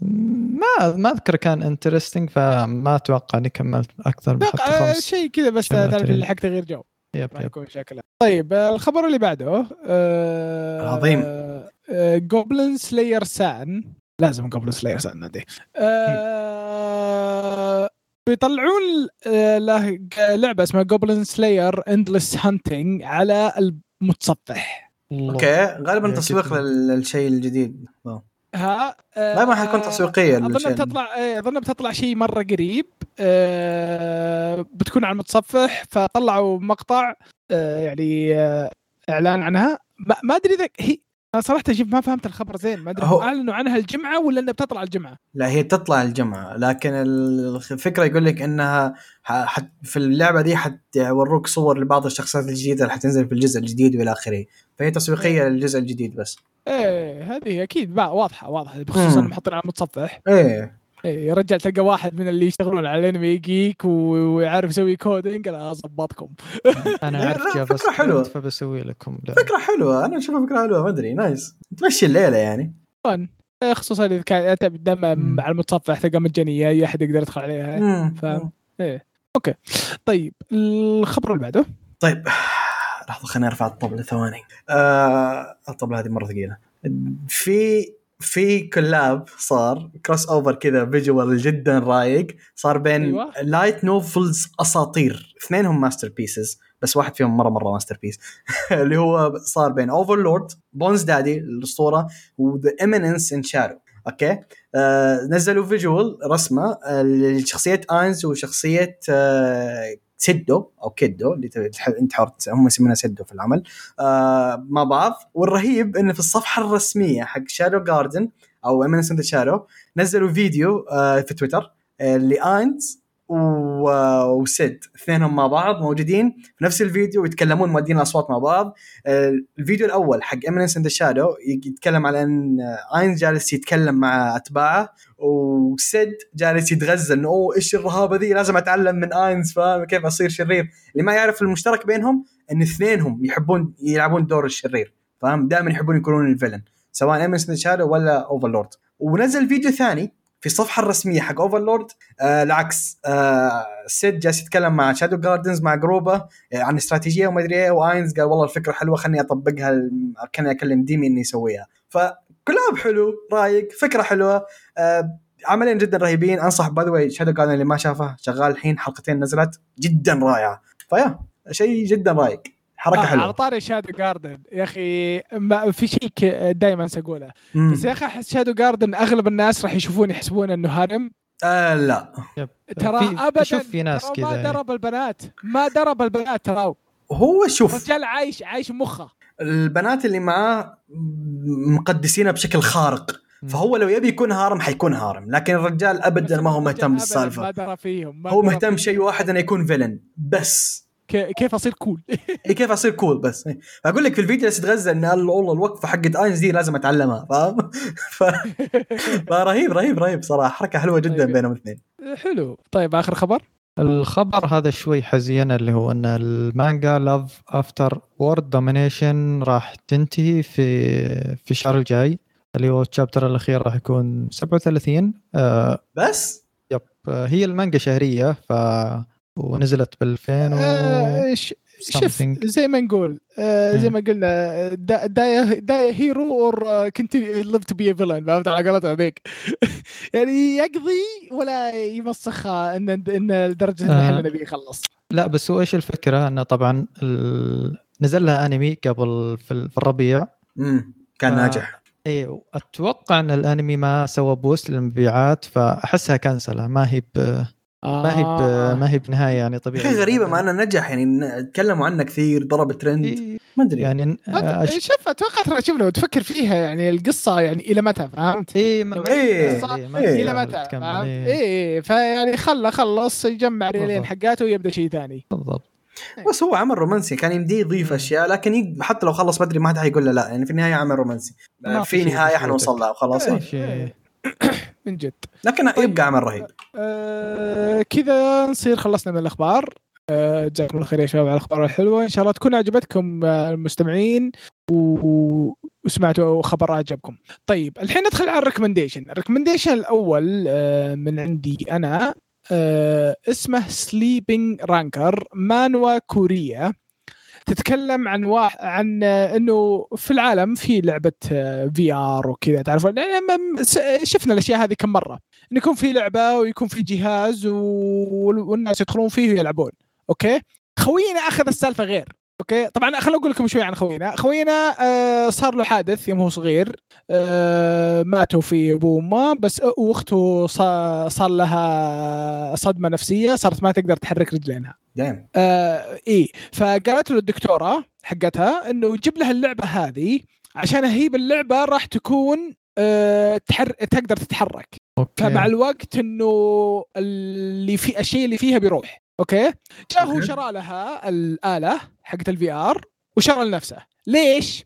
ما ما أذكر كان interesting فما أتوقع إني كملت أكثر من حتى أتوقع خمس شيء كذا بس تعرف. اللي حق تغيير جو. yep راح yep يكون شكله طيب آه، الخبر اللي بعده آه عظيم. Goblin Slayer سان لازم Goblin Slayer سان نادي آه بيطلعون آه له لعبة اسمها Goblin Slayer Endless Hunting على المتصفح. أوكي غالبا تسويق للشيء الجديد آه. ها آه لا، ما حتكون تسويقية أظن للشيء. بتطلع إيه، أظن بتطلع شيء مرة قريب آه بتكون على المتصفح فطلعوا مقطع آه يعني آه إعلان عنها ما, ما أدري إذا هي أنا صراحة شوف ما فهمت الخبر زين. ما أدري هو- اعلنوا عنها الجمعة ولا إنها بتطلع الجمعة؟ لا هي تطلع الجمعة لكن الفكرة يقول لك إنها حت في اللعبة دي حتوروك صور لبعض الشخصيات الجديدة اللي حتنزل في الجزء الجديد وإلى آخره. فهي تسويقية للجزء الجديد بس. إيه هذه أكيد واضحة واضحة. بخصوص مم. انهم حاطين على المتصفح. إيه إيه. يا رجال تلقى واحد من اللي يشتغلون على الانمي جيك و- ويعرف يسوي coding أنا اظبطكم أنا لا، اعرف لا، Java فكرة حلوة. سكريبت فبسوي لكم لعبة. فكرة حلوة. أنا أشوفها فكرة حلوة ما أدري. nice. تمشي الليلة يعني. فن إيه، خصوصا إذا كانت دام مم. على المتصفح تلقى مجانية أي أحد يقدر يدخل عليها. مم. فاهم. إيه. أوكي. طيب الخبر اللي بعده. طيب. لحظة خليني أرفع الطبلة ثواني. آه الطبلة هذه مرة ثقيلة. في في collab صار crossover كذا visual جدا رايق صار بين أيوة. light novels أساطير. اثنينهم masterpieces بس واحد فيهم مرة مرة masterpiece اللي هو صار بين Overlord bones daddy الأسطورة و The Eminence in Shadow أوكي؟ آه نزلوا visual رسمة آه لشخصية اينز وشخصية آه سيدو أو كيدو اللي أنت حر هم يسمونها سيدو في العمل. آه مع بعض والرهيب انه في الصفحة الرسمية حق Shadow Garden أو Eminence in Shadow نزلوا فيديو آه في تويتر آه لآينز و- وسيد اثنينهم مع بعض موجودين في نفس الفيديو ويتكلمون مودين الأصوات مع بعض. الفيديو الأول حق Eminence in Shadow يتكلم على إن آينز جالس يتكلم مع أتباعه وسيد جالس يتغزل إنه أوه إيش الرهابة ذي؟ لازم أتعلم من آينز فاهم؟ كيف أصير شرير؟ اللي ما يعرف المشترك بينهم إن اثنينهم يحبون يلعبون دور الشرير فاهم؟ دائما يحبون يكونون ال villain سواء Eminence in Shadow ولا Overlord ونزل فيديو ثاني في الصفحة الرسمية حق Overlord آه العكس آه سيد جالس يتكلم مع Shadow Garden مع جروبه آه عن استراتيجية وما أدري إيه و Ainz قال والله الفكرة حلوة خلني أطبقها كأني أكلم Demi إني يسويها فكلاب حلو رايق فكرة حلوة آه عملين جدا رهيبين. أنصح by the way Shadow Garden اللي ما شافه شغال الحين حلقتين نزلت جدا رائعة. فيا شيء جدا رايق حركة آه على حلوة طاري Shadow Garden يا أخي ما في شيء دائما اقوله. بس يا أخي أحس Shadow Garden أغلب الناس راح يشوفون يحسبون إنه harem آه لا. ترى ابدا أشوف في ناس ترى كذا. ما. درى بالبنات. ما درى بالبنات ترى. هو شوف. الرجال عايش عايش مخه. البنات اللي معاه مقدسينه بشكل خارق. فهو لو يبي يكون harem حيكون harem. لكن الرجال ابدا ما هو مهتم بالسالفه ما درى فيهم ما هو مهتم فيهم. شيء واحد إنه يكون villain. بس. كيف أصير cool إيه كيف أصير cool بس. أقول لك في الفيديو جالس يتغزل إن الله والله الوقفة حقت Ainz دي لازم أتعلمها فاهم؟ ف... فرهيب رهيب رهيب صراحة. حركة حلوة جدا طيب. بينهم الاثنين. حلو. طيب آخر خبر؟ الخبر هذا شوي حزين اللي هو إن المانجا Love After World Domination راح تنتهي في في الشهر الجاي. اللي هو ال chapter الأخير راح يكون 37 آه بس؟ Yep. آه هي المانجا شهرية ف ونزلت بال 2000 و... آه، ش- شوف. زي ما نقول آه، زي. ما قلنا دا- die die a hero or كنت live to be villain فهمت على قولتها هذيك يعني يقضي ولا يمسخها إن إن لدرجة إن آه. إحنا نبي يخلص لا بس هو إيش الفكرة إنه طبعا ال... نزل لها أنمي قبل في ال- في الربيع امم كان آه. ناجح إيه أتوقع إن الأنمي ما سوى بوست للمبيعات فأحسها كنسله ما هي ب... ما هي ب... ما هي بنهاية يعني طبيعية. شيء غريبة مع إنه نجح يعني تكلموا عنه كثير ضرب ترند إيه، ما أدري. يعني أش... شوف أتوقع ترى شوف لو تفكر فيها يعني القصة يعني إلى متى فهمت؟ إيه ما... إيه، إيه، إيه. إلى متى فهمت؟ إيه. إيه فيعني خله خلص يجمع ريالين بالضبط. حقاته ويبدأ شيء ثاني. بالضبط. بس هو عمل رومانسي كان يمديه يضيف أشياء لكن يق- حتى لو خلص بدري ما حد حيقول له لا. يعني في النهاية عمل رومانسي. ما في نهاية. حنوصل لها وخلاص. من جد. لكن طيب. يبقى عمل رهيب. آه كذا نصير خلصنا من الأخبار. آه، جزاكم الله خير يا شباب على الأخبار الحلوة. إن شاء الله تكون عجبتكم آه، المستمعين و- وسمعتوا خبر عجبكم طيب الحين ندخل على ال recommendation. ال recommendation الأول آه، من عندي أنا اسمه Sleeping Ranker مانوا كوريا تتكلم عن وا... عن آه، إنه في العالم في لعبة VR وكذا تعرفون؟ يعني شفنا الأشياء هذه كم مرة. انه يكون في لعبة ويكون في جهاز. والناس يدخلون فيه ويلعبون. okay؟ خوينا أخذ السالفة غير. okay. طبعا خليني أقول لكم شوي عن خوينا خوينا آه صار له حادث يوم هو صغير. آه ماتوا في أبوه وأمه بس وأخته صار, صار لها صدمة نفسية صارت ما تقدر تحرك رجلينها. دايم. آه إيه فقالت له الدكتورة حقتها إنه جيب لها اللعبة هذه عشان هي باللعبة راح تكون آه تحر... تقدر تتحرك. okay. فمع الوقت إنه اللي في الشيء اللي فيها بيروح. okay؟ جاء هو. شرى لها الآلة حقت ال VR وشرى لنفسه ليش؟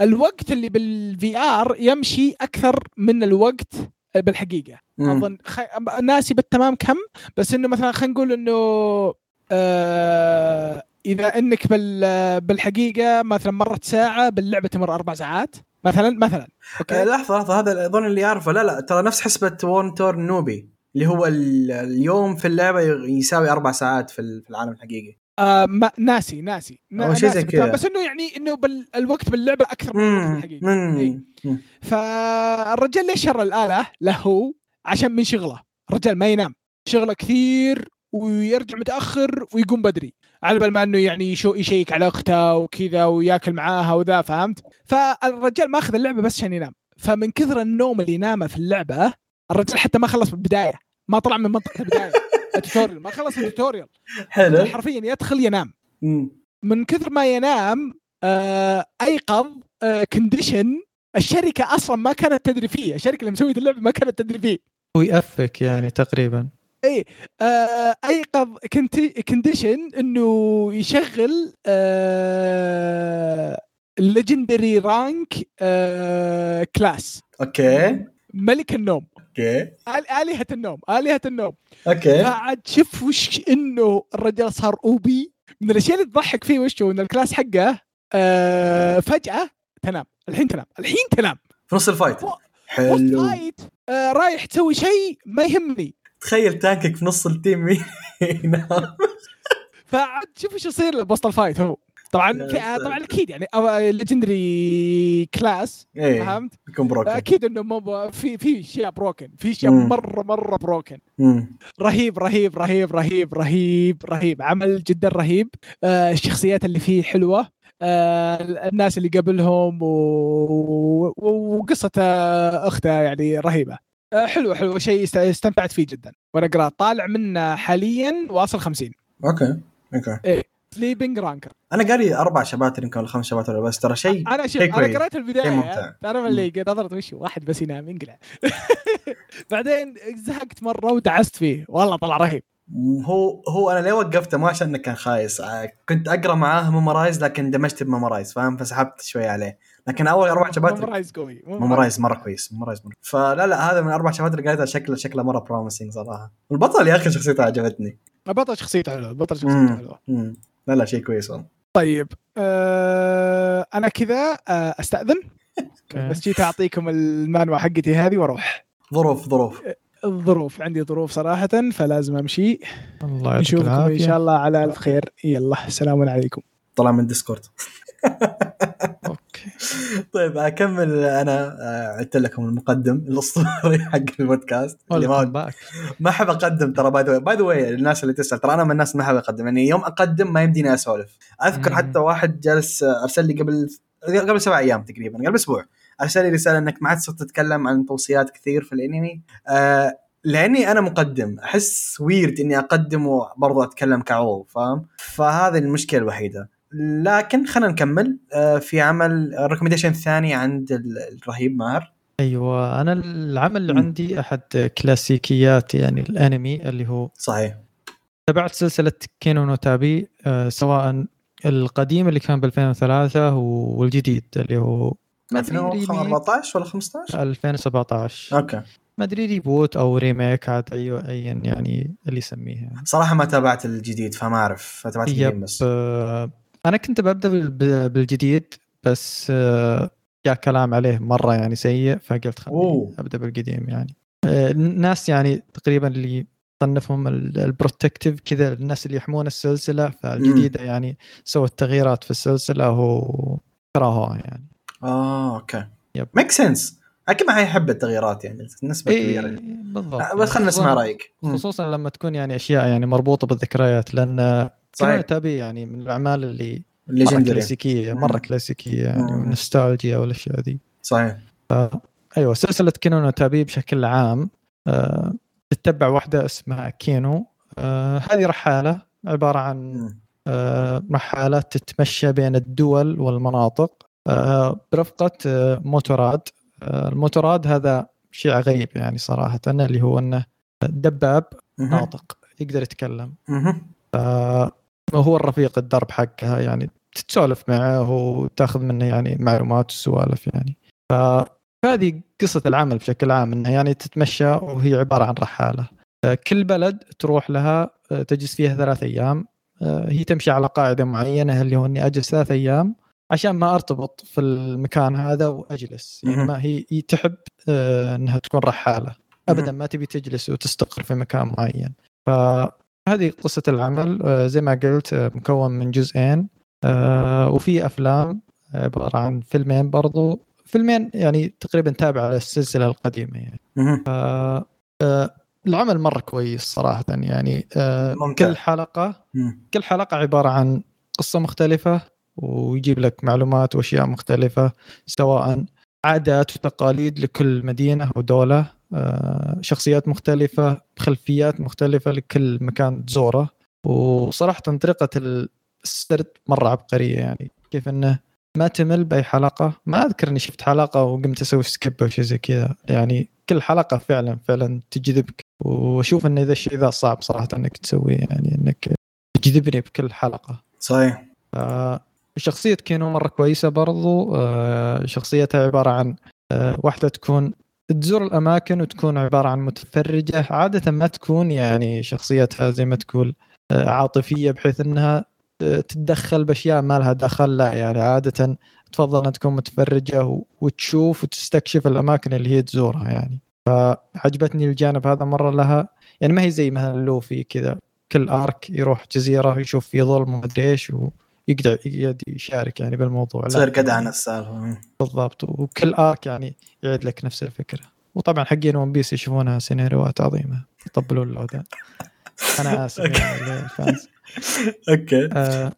الوقت اللي بال VR يمشي أكثر من الوقت بالحقيقة. أظن خ... ناسي بالتمام كم بس إنه مثلا خلينا نقول إنه آه إذا إنك بال... بالحقيقة مثلا مرت ساعة باللعبة تمر أربع ساعات. مثلا مثلا. آه، okay لحظة لحظة هذا أظن اللي اعرفه لا لا ترى نفس حسبة One Turn Newbie اللي هو ال- اليوم في اللعبة يساوي أربع ساعات في ال- في العالم الحقيقي. آه ما ناسي ناسي. نا- شيء زي كذا. بس إنه يعني إنه بال... الوقت باللعبة أكثر من. بالحقيقة إيه. فالرجال ليش شرى الآلة؟ له عشان من شغله. الرجال ما ينام. شغله كثير ويرجع متأخر ويقوم بدري. على بال ما إنه يعني يشو ي check على أخته وكذا ويأكل معاها وذا فهمت؟ فالرجال ما أخذ اللعبة بس عشان ينام. فمن كثر النوم اللي نامه في اللعبة الرجال حتى ما خلص بالبداية. ما طلع من منطقة البداية. ال tutorial ما خلص ال tutorial حلو. حرفيا يدخل ينام. من كثر ما ينام آه أيقظ آه condition الشركة أصلا ما كانت تدري فيه. الشركة اللي مسوية اللعبة ما كانت تدري فيه. و AFK يعني تقريبا. آه أيقظ كونديشن إنه يشغل آه ليجندري رانك آه class okay. ملك النوم. okay. آل- آلهة النوم آلهة النوم. okay. فعاد شوف وش إنه الرجال صار OP. من الأشياء اللي تضحك فيه وش هو؟ إن ال class حقه آه فجأة تنام. الحين تنام الحين تنام. في نص ال fight. و- حلو. fight آه رايح تسوي شيء ما يهمني. تخيل tank ك في نص ال team ينام. فعاد شوف إيش يصير بوسط ال fight هو. طبعا. طبعا أكيد يعني legendary class إيه. فهمت؟ يكون broken أكيد إنه مو في في اشياء broken في اشياء. مرة مرة broken مم. رهيب رهيب رهيب رهيب رهيب رهيب. عمل جدا رهيب. آه الشخصيات اللي فيه حلوة. آه الناس اللي قبلهم و... وقصة آه أخته يعني رهيبة. آه حلوة حلوة شيء است- استمتعت فيه جدا. وأنا قرأت طالع منه حاليا واصل 50 okay okay. Sleeping Ranker أنا قاري أربع شباتر يمكن ولا خمس شباتر بس ترى شيء أنا شوف شيء أنا شيء ممتع. تعرف اللي نظرت وش؟ واحد بس ينام ينقلع. بعدين زهقت مرة ودعست فيه. والله طلع رهيب. هو هو أنا ليه وقفته؟ مو عشان إنه كان خايس. آه، كنت أقرأ معاه Memorize لكن دمجت ب Memorize فاهم؟ فسحبت شوي عليه. لكن أول أربع شباتر Memorize قوي. Memorize مرة كويس. Memorize مره فلا لا هذا من أربع شباتر قريتها شكله شكله مرة promising صراحة. والبطل يا أخي شخصيته عجبتني. بطل شخصيته حلوة بطل شخصيته. حلوة. لا لا شيء كويس والله. طيب آه أنا كذا آه أستأذن. بس جيت أعطيكم المانوا حقتي هذه وأروح. ظروف ظروف. الظروف عندي ظروف صراحة فلازم أمشي. الله يعطيك نشوفكم إن شاء الله على الف خير يلا السلام عليكم. طلع من ديسكورد طيب أكمل. أنا آه، عدت لكم المقدم الأسطوري حق البودكاست. اللي ما. ما أحب أقدم ترى by the by the way الناس اللي تسأل ترى أنا من الناس ما أحب أقدم. يعني يوم أقدم ما يمديني أسولف. أذكر. حتى واحد جالس آه، أرسل لي قبل قبل سبع أيام تقريبا قبل أسبوع. أرسل لي رسالة إنك ما عاد صرت تتكلم عن توصيات كثير في الأنمي. آه لأني أنا مقدم. أحس ويرد إني اقدم وبرضه أتكلم كعضو فاهم؟ فهذه المشكلة الوحيدة. لكن خلينا نكمل. آه في عمل ال recommendation الثاني عند ال- الرهيب ماهر أيوه أنا العمل اللي. عندي أحد كلاسيكيات يعني الأنمي اللي هو صحيح. تابعت سلسلة كينو نو تابي آه، سواء القديم اللي كان ب 2003 والجديد اللي هو ما في remake. 2014 ولا 15 2017 okay. ما أدري reboot أو remake عاد اي ايا يعني اللي يسميه يعني. صراحة ما تابعت الجديد فما أعرف. تابعت القديم بس. آه، أنا كنت ببدأ بال- بالجديد بس آه، جاء كلام عليه مرة يعني سيء فقلت خليني. أبدأ بالقديم يعني. آه، الناس يعني تقريبا اللي صنفهم ال- ال protective كذا الناس اللي يحمون السلسلة فالجديدة يعني سوت تغييرات في السلسلة وكرهوها يعني. آه okay. yep. make sense أكيد ما حيحب التغييرات يعني نسبه اي كبيره بالضبط. آه، بس خلينا نسمع رأيك. خصوصا لما تكون يعني أشياء يعني مربوطة بالذكريات لأن صحيح. تابي يعني من الأعمال اللي مرة كلاسيكية مرة. كلاسيكية يعني مم. ونوستالجيا والأشياء ذي صحيح أيوه سلسلة كينو نو تابي بشكل عام آه، تتبع واحدة اسمها كينو آه، هذه رحالة عبارة عن. آه، رحالة تتمشى بين الدول والمناطق آه، برفقة آه، موتوراد آه، الموتوراد هذا شيء غريب يعني صراحة اللي هو إنه دباب. ناطق يقدر يتكلم. هو الرفيق الدرب حقها يعني تتسولف معه وتاخذ منه يعني معلومات وسوالف يعني. فهذه قصة العمل بشكل عام إنها يعني تتمشى وهي عبارة عن رحالة. كل بلد تروح لها تجلس فيها ثلاث أيام. هي تمشي على قاعدة معينة اللي هو إني أجلس ثلاث أيام عشان ما أرتبط في المكان هذا وأجلس. يعني. ما هي تحب آه، إنها تكون رحالة. ابدا. ما تبي تجلس وتستقر في مكان معين. فهذه قصة العمل آه، زي ما قلت آه، مكون من جزئين آه، وفي أفلام عبارة عن فيلمين برضو. فيلمين يعني تقريبا تابعة للسلسلة القديمة يعني. العمل مرة كويس صراحة يعني. ممتاز. كل حلقة. كل حلقة عبارة عن قصة مختلفة ويجيب لك معلومات وأشياء مختلفة سواء عادات وتقاليد لكل مدينة ودولة شخصيات مختلفة خلفيات مختلفة لكل مكان تزوره. وصراحة طريقة السرد مرة عبقرية يعني. كيف إنه ما تمل بأي حلقة. ما أذكر إني شفت حلقة وقمت أسوي skip أو شيء زي كذا. يعني كل حلقة فعلا فعلا تجذبك. وأشوف إن إذا الشيء ذا صعب صراحة إنك تسويه يعني إنك تجذبني بكل حلقة. صحيح. آه، شخصية كينو مرة كويسة برضو. آه، شخصيتها عبارة عن آه، واحدة تكون تزور الأماكن وتكون عبارة عن متفرجة. عادة ما تكون يعني شخصيتها زي ما تقول آه، عاطفية بحيث أنها آه، تتدخل بأشياء ما لها دخل. لا يعني عادة تفضل أنها تكون متفرجة و- وتشوف وتستكشف الأماكن اللي هي تزورها يعني. فعجبتني الجانب هذا مرة لها. يعني ما هي زي مثلا لوفي كذا كل arc يروح جزيرة يشوف في ظلم ومدري إيش ويقدر يقعد يشارك يعني بالموضوع. تصير قدع عن السالفة مم. بالضبط. وكل arc يعني يعيد لك نفس الفكرة. وطبعا حقين ون بيس يشوفونها سيناريوهات عظيمة يطبلوا لأودا أنا آسف يعني لل fans okay. آه.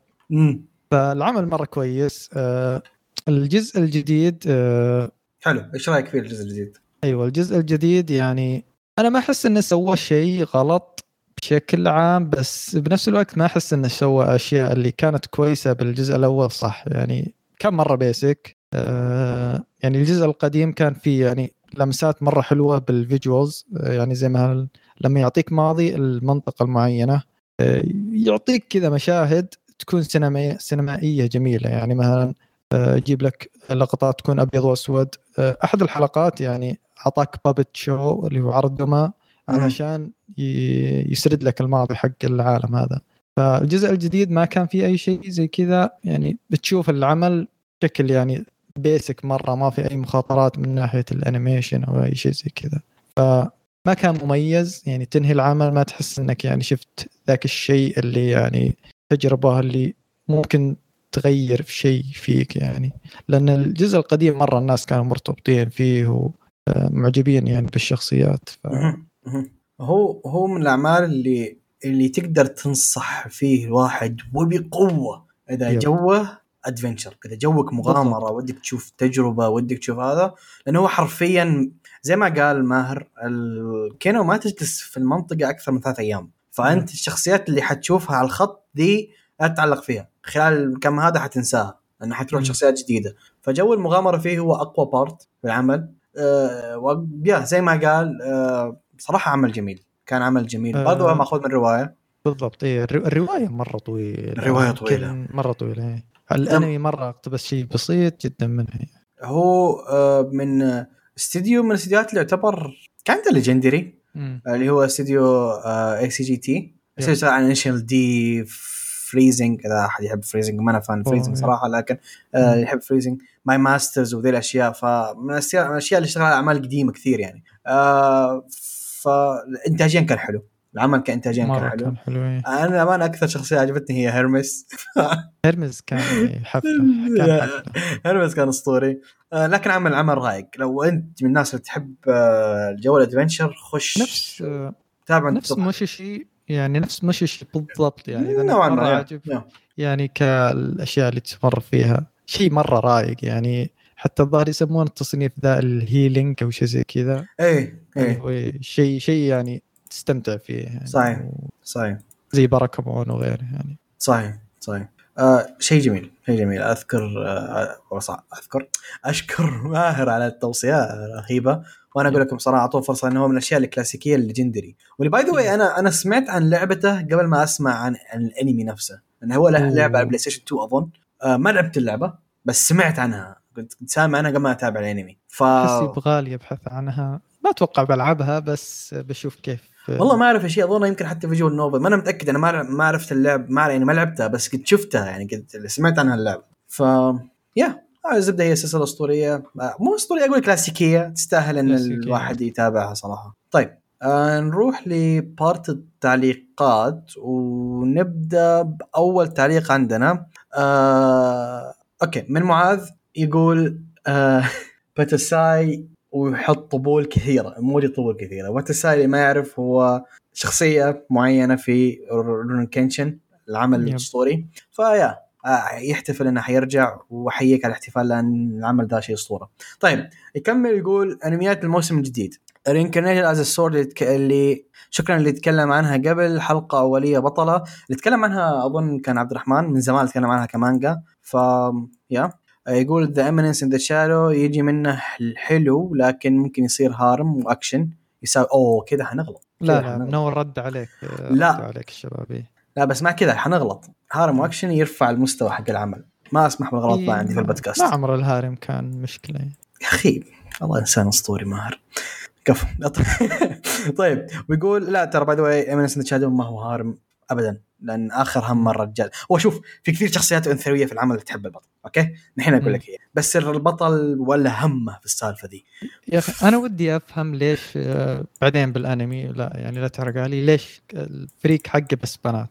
فالعمل مرة كويس. آه الجزء الجديد آه حلو. إيش رأيك في الجزء الجديد؟ أيوه الجزء الجديد يعني أنا ما أحس إنه سوى شيء غلط. بشكل عام بس بنفس الوقت ما أحس إنه سوى أشياء اللي كانت كويسة بالجزء الأول صح؟ يعني كان مرة basic آه يعني الجزء القديم كان فيه يعني لمسات مرة حلوة بال visuals آه يعني زي ما لما يعطيك ماضي المنطقة المعينة آه يعطيك كذا مشاهد تكون سينمائيه سينمائية جميلة. يعني مثلا يجيب لك لقطات تكون أبيض وأسود أحد الحلقات يعني أعطاك puppet show اللي هو عرض دمى علشان يسرد لك الماضي حق العالم هذا. فالجزء الجديد ما كان فيه أي شيء زي كذا يعني بتشوف العمل بشكل يعني basic مرة ما في أي مخاطرات من ناحية ال animation أو أي شيء زي كذا. فما كان مميز يعني تنهي العمل ما تحس إنك يعني شفت ذاك الشيء اللي يعني تجربة اللي ممكن تغير في شيء فيك يعني. لأن الجزء القديم مرة الناس كانوا مرتبطين فيه ومعجبين يعني بالشخصيات ف... هو هو من الأعمال اللي اللي تقدر تنصح فيه الواحد وبقوة. إذا yep. جوك adventure إذا جوك مغامرة. ودك تشوف تجربة ودك تشوف هذا. لأنه هو حرفيا زي ما قال ماهر الكينو ما تجلس في المنطقة أكثر من ثلاث أيام. فأنت الشخصيات اللي حتشوفها على الخط دي لا تتعلق فيها. خلال الكم هذا حتنساها لأنه حتروح. شخصيات جديدة. فجو المغامرة فيه هو أقوى part في العمل. يا زي ما قال آه صراحة عمل جميل. كان عمل جميل. آه. برضو مأخوذ من رواية. بالضبط. إيه الر- الرواية مرة طويلة. الرواية يمكن طويلة. مرة طويلة إيه. الأنمي مرة أقتبس شيء بسيط جدا منها هو آه من آه، استديو من الاستديوهات اللي يعتبر كان عنده legendary. اللي هو استوديو اي سي جي تي استوديو شغال على انيشال دي فريزنج إذا أحد يحب فريزنج ما أنا فان فريزنج أوه، صراحة لكن آه. يحب فريزنج ماي ماسترز وذي الأشياء. فمن الأشياء من الأشياء اللي اشتغل على أعمال قديمة كثير يعني. آه فانتاجيا كان حلو. العمل كانتاجيا كان حلو. كان حلو إيه. أنا أمان أكثر شخصية عجبتني هي هيرمس. هرمز كان حفله كان هيرمس كان أسطوري. آه لكن عمل عمل رايق. لو أنت من الناس اللي تحب آه جو الأدفنشر خش. نفس آه، تابع نفس موشيشي يعني نفس موشيشي بالضبط يعني إذا نوعا ما yeah. يعني كالأشياء اللي تمر فيها. شيء مرة رايق يعني حتى الظاهر يسمون التصنيف ذا ال healing أو شيء زي كذا. إيه اللي إيه. هو شيء شيء يعني تستمتع فيه يعني. صحيح. صحيح. زي باراكامون وغيره يعني. صحيح صحيح. آه شيء جميل شيء جميل. أذكر آه أذكر أشكر ماهر على التوصيه رهيبه وأنا أقول لكم صراحة أعطوه فرصة إنه هو من الأشياء الكلاسيكية ال legendary. واللي by the way أنا أنا سمعت عن لعبته قبل ما أسمع عن, عن الأنمي نفسه. لأنه هو له. لعبة على بلاي ستيشن 2 أظن. آه ما لعبت اللعبة بس سمعت عنها. كنت سامع أنا قبل ما أتابع الأنمي. ف احس يبغالي ابحث عنها. ما أتوقع بلعبها بس بشوف كيف. والله ما أعرف شيء اظن يمكن حتى visual novel. ما أنا متأكد أنا ما ما عرفت اللعب ما يعني ما لعبتها بس قد شفتها يعني قد سمعت عنها اللعبة. ف yeah الزبدة هي سلسلة أسطورية. آه، مو أسطورية أقول كلاسيكية تستاهل إن كلاسيكية. الواحد يتابعها صراحة. طيب آه نروح ل part التعليقات ونبدأ بأول تعليق عندنا. آه okay من معاذ. يقول آه باتساي ويحط طبول كثيرة ايموجي طبول كثيرة. باتساي اللي ما يعرف هو شخصية معينة في رون كينشن العمل. الأسطوري. ف yeah آه، يحتفل إنه حيرجع وأحييك على الاحتفال لأن العمل ده شيء أسطورة. طيب يكمل يقول أنميات الموسم الجديد. Reincarnated as Sword اللي شكرا اللي تكلم عنها قبل حلقة أولية بطلة. اللي تكلم عنها أظن كان عبد الرحمن من زمان تكلم عنها كمانجا. ف yeah. يقول The Eminence in the Shadow يجي منه الحلو لكن ممكن يصير harem و action يساوي أوه كذا حنغلط. لا لا. منور رد عليك لا. ردوا عليك الشباب إيه. لا بس ما كذا حنغلط. harem و action يرفع المستوى حق العمل. ما أسمح بالغلط ذا عندي في البودكاست. ما عمر ال harem كان مشكلة يعني. يا أخي والله إنسان أسطوري ماهر. كفو. طيب ويقول لا ترى by the way Eminence Shadow ما هو harem. ابدا لأن آخر هم الرجال. هو شوف في كثير شخصيات أنثوية في العمل اللي تحب البطل okay؟ الحين أقول لك هي بس البطل ولا همه في السالفة ذي. يا أخي أنا ودي أفهم ليش آه، بعدين بالأنمي لا يعني لا تحرق علي ليش الفريق حقه بس بنات؟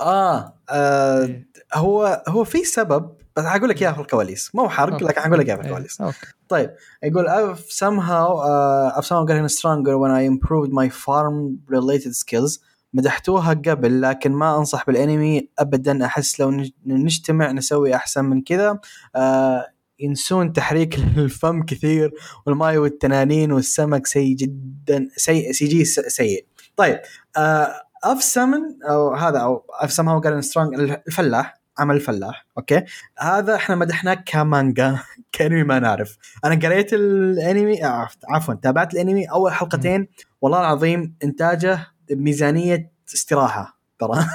آه, آه إيه. هو هو في سبب بس حقول لك إياها في الكواليس. مو حرق okay. لكن حقول لك إياها في إيه، الكواليس. okay. طيب يقول I've somehow uh, I've somehow gotten stronger when I improved my farm related skills. مدحتوها قبل لكن ما أنصح بالأنمي ابدا أحس لو نج- نجتمع نسوي أحسن من كذا آه ينسون تحريك الفم كثير والماي والتنانين والسمك سيء جدا سيء CG سيء. طيب آه اف سمن أو هذا أو اف somehow gotten strong الفلاح عمل الفلاح okay. هذا إحنا مدحناه كمانجا كأنمي ما نعرف. أنا قريت الأنمي آه، عفوا تابعت الأنمي أول حلقتين والله العظيم إنتاجه بميزانيه استراحة ترى.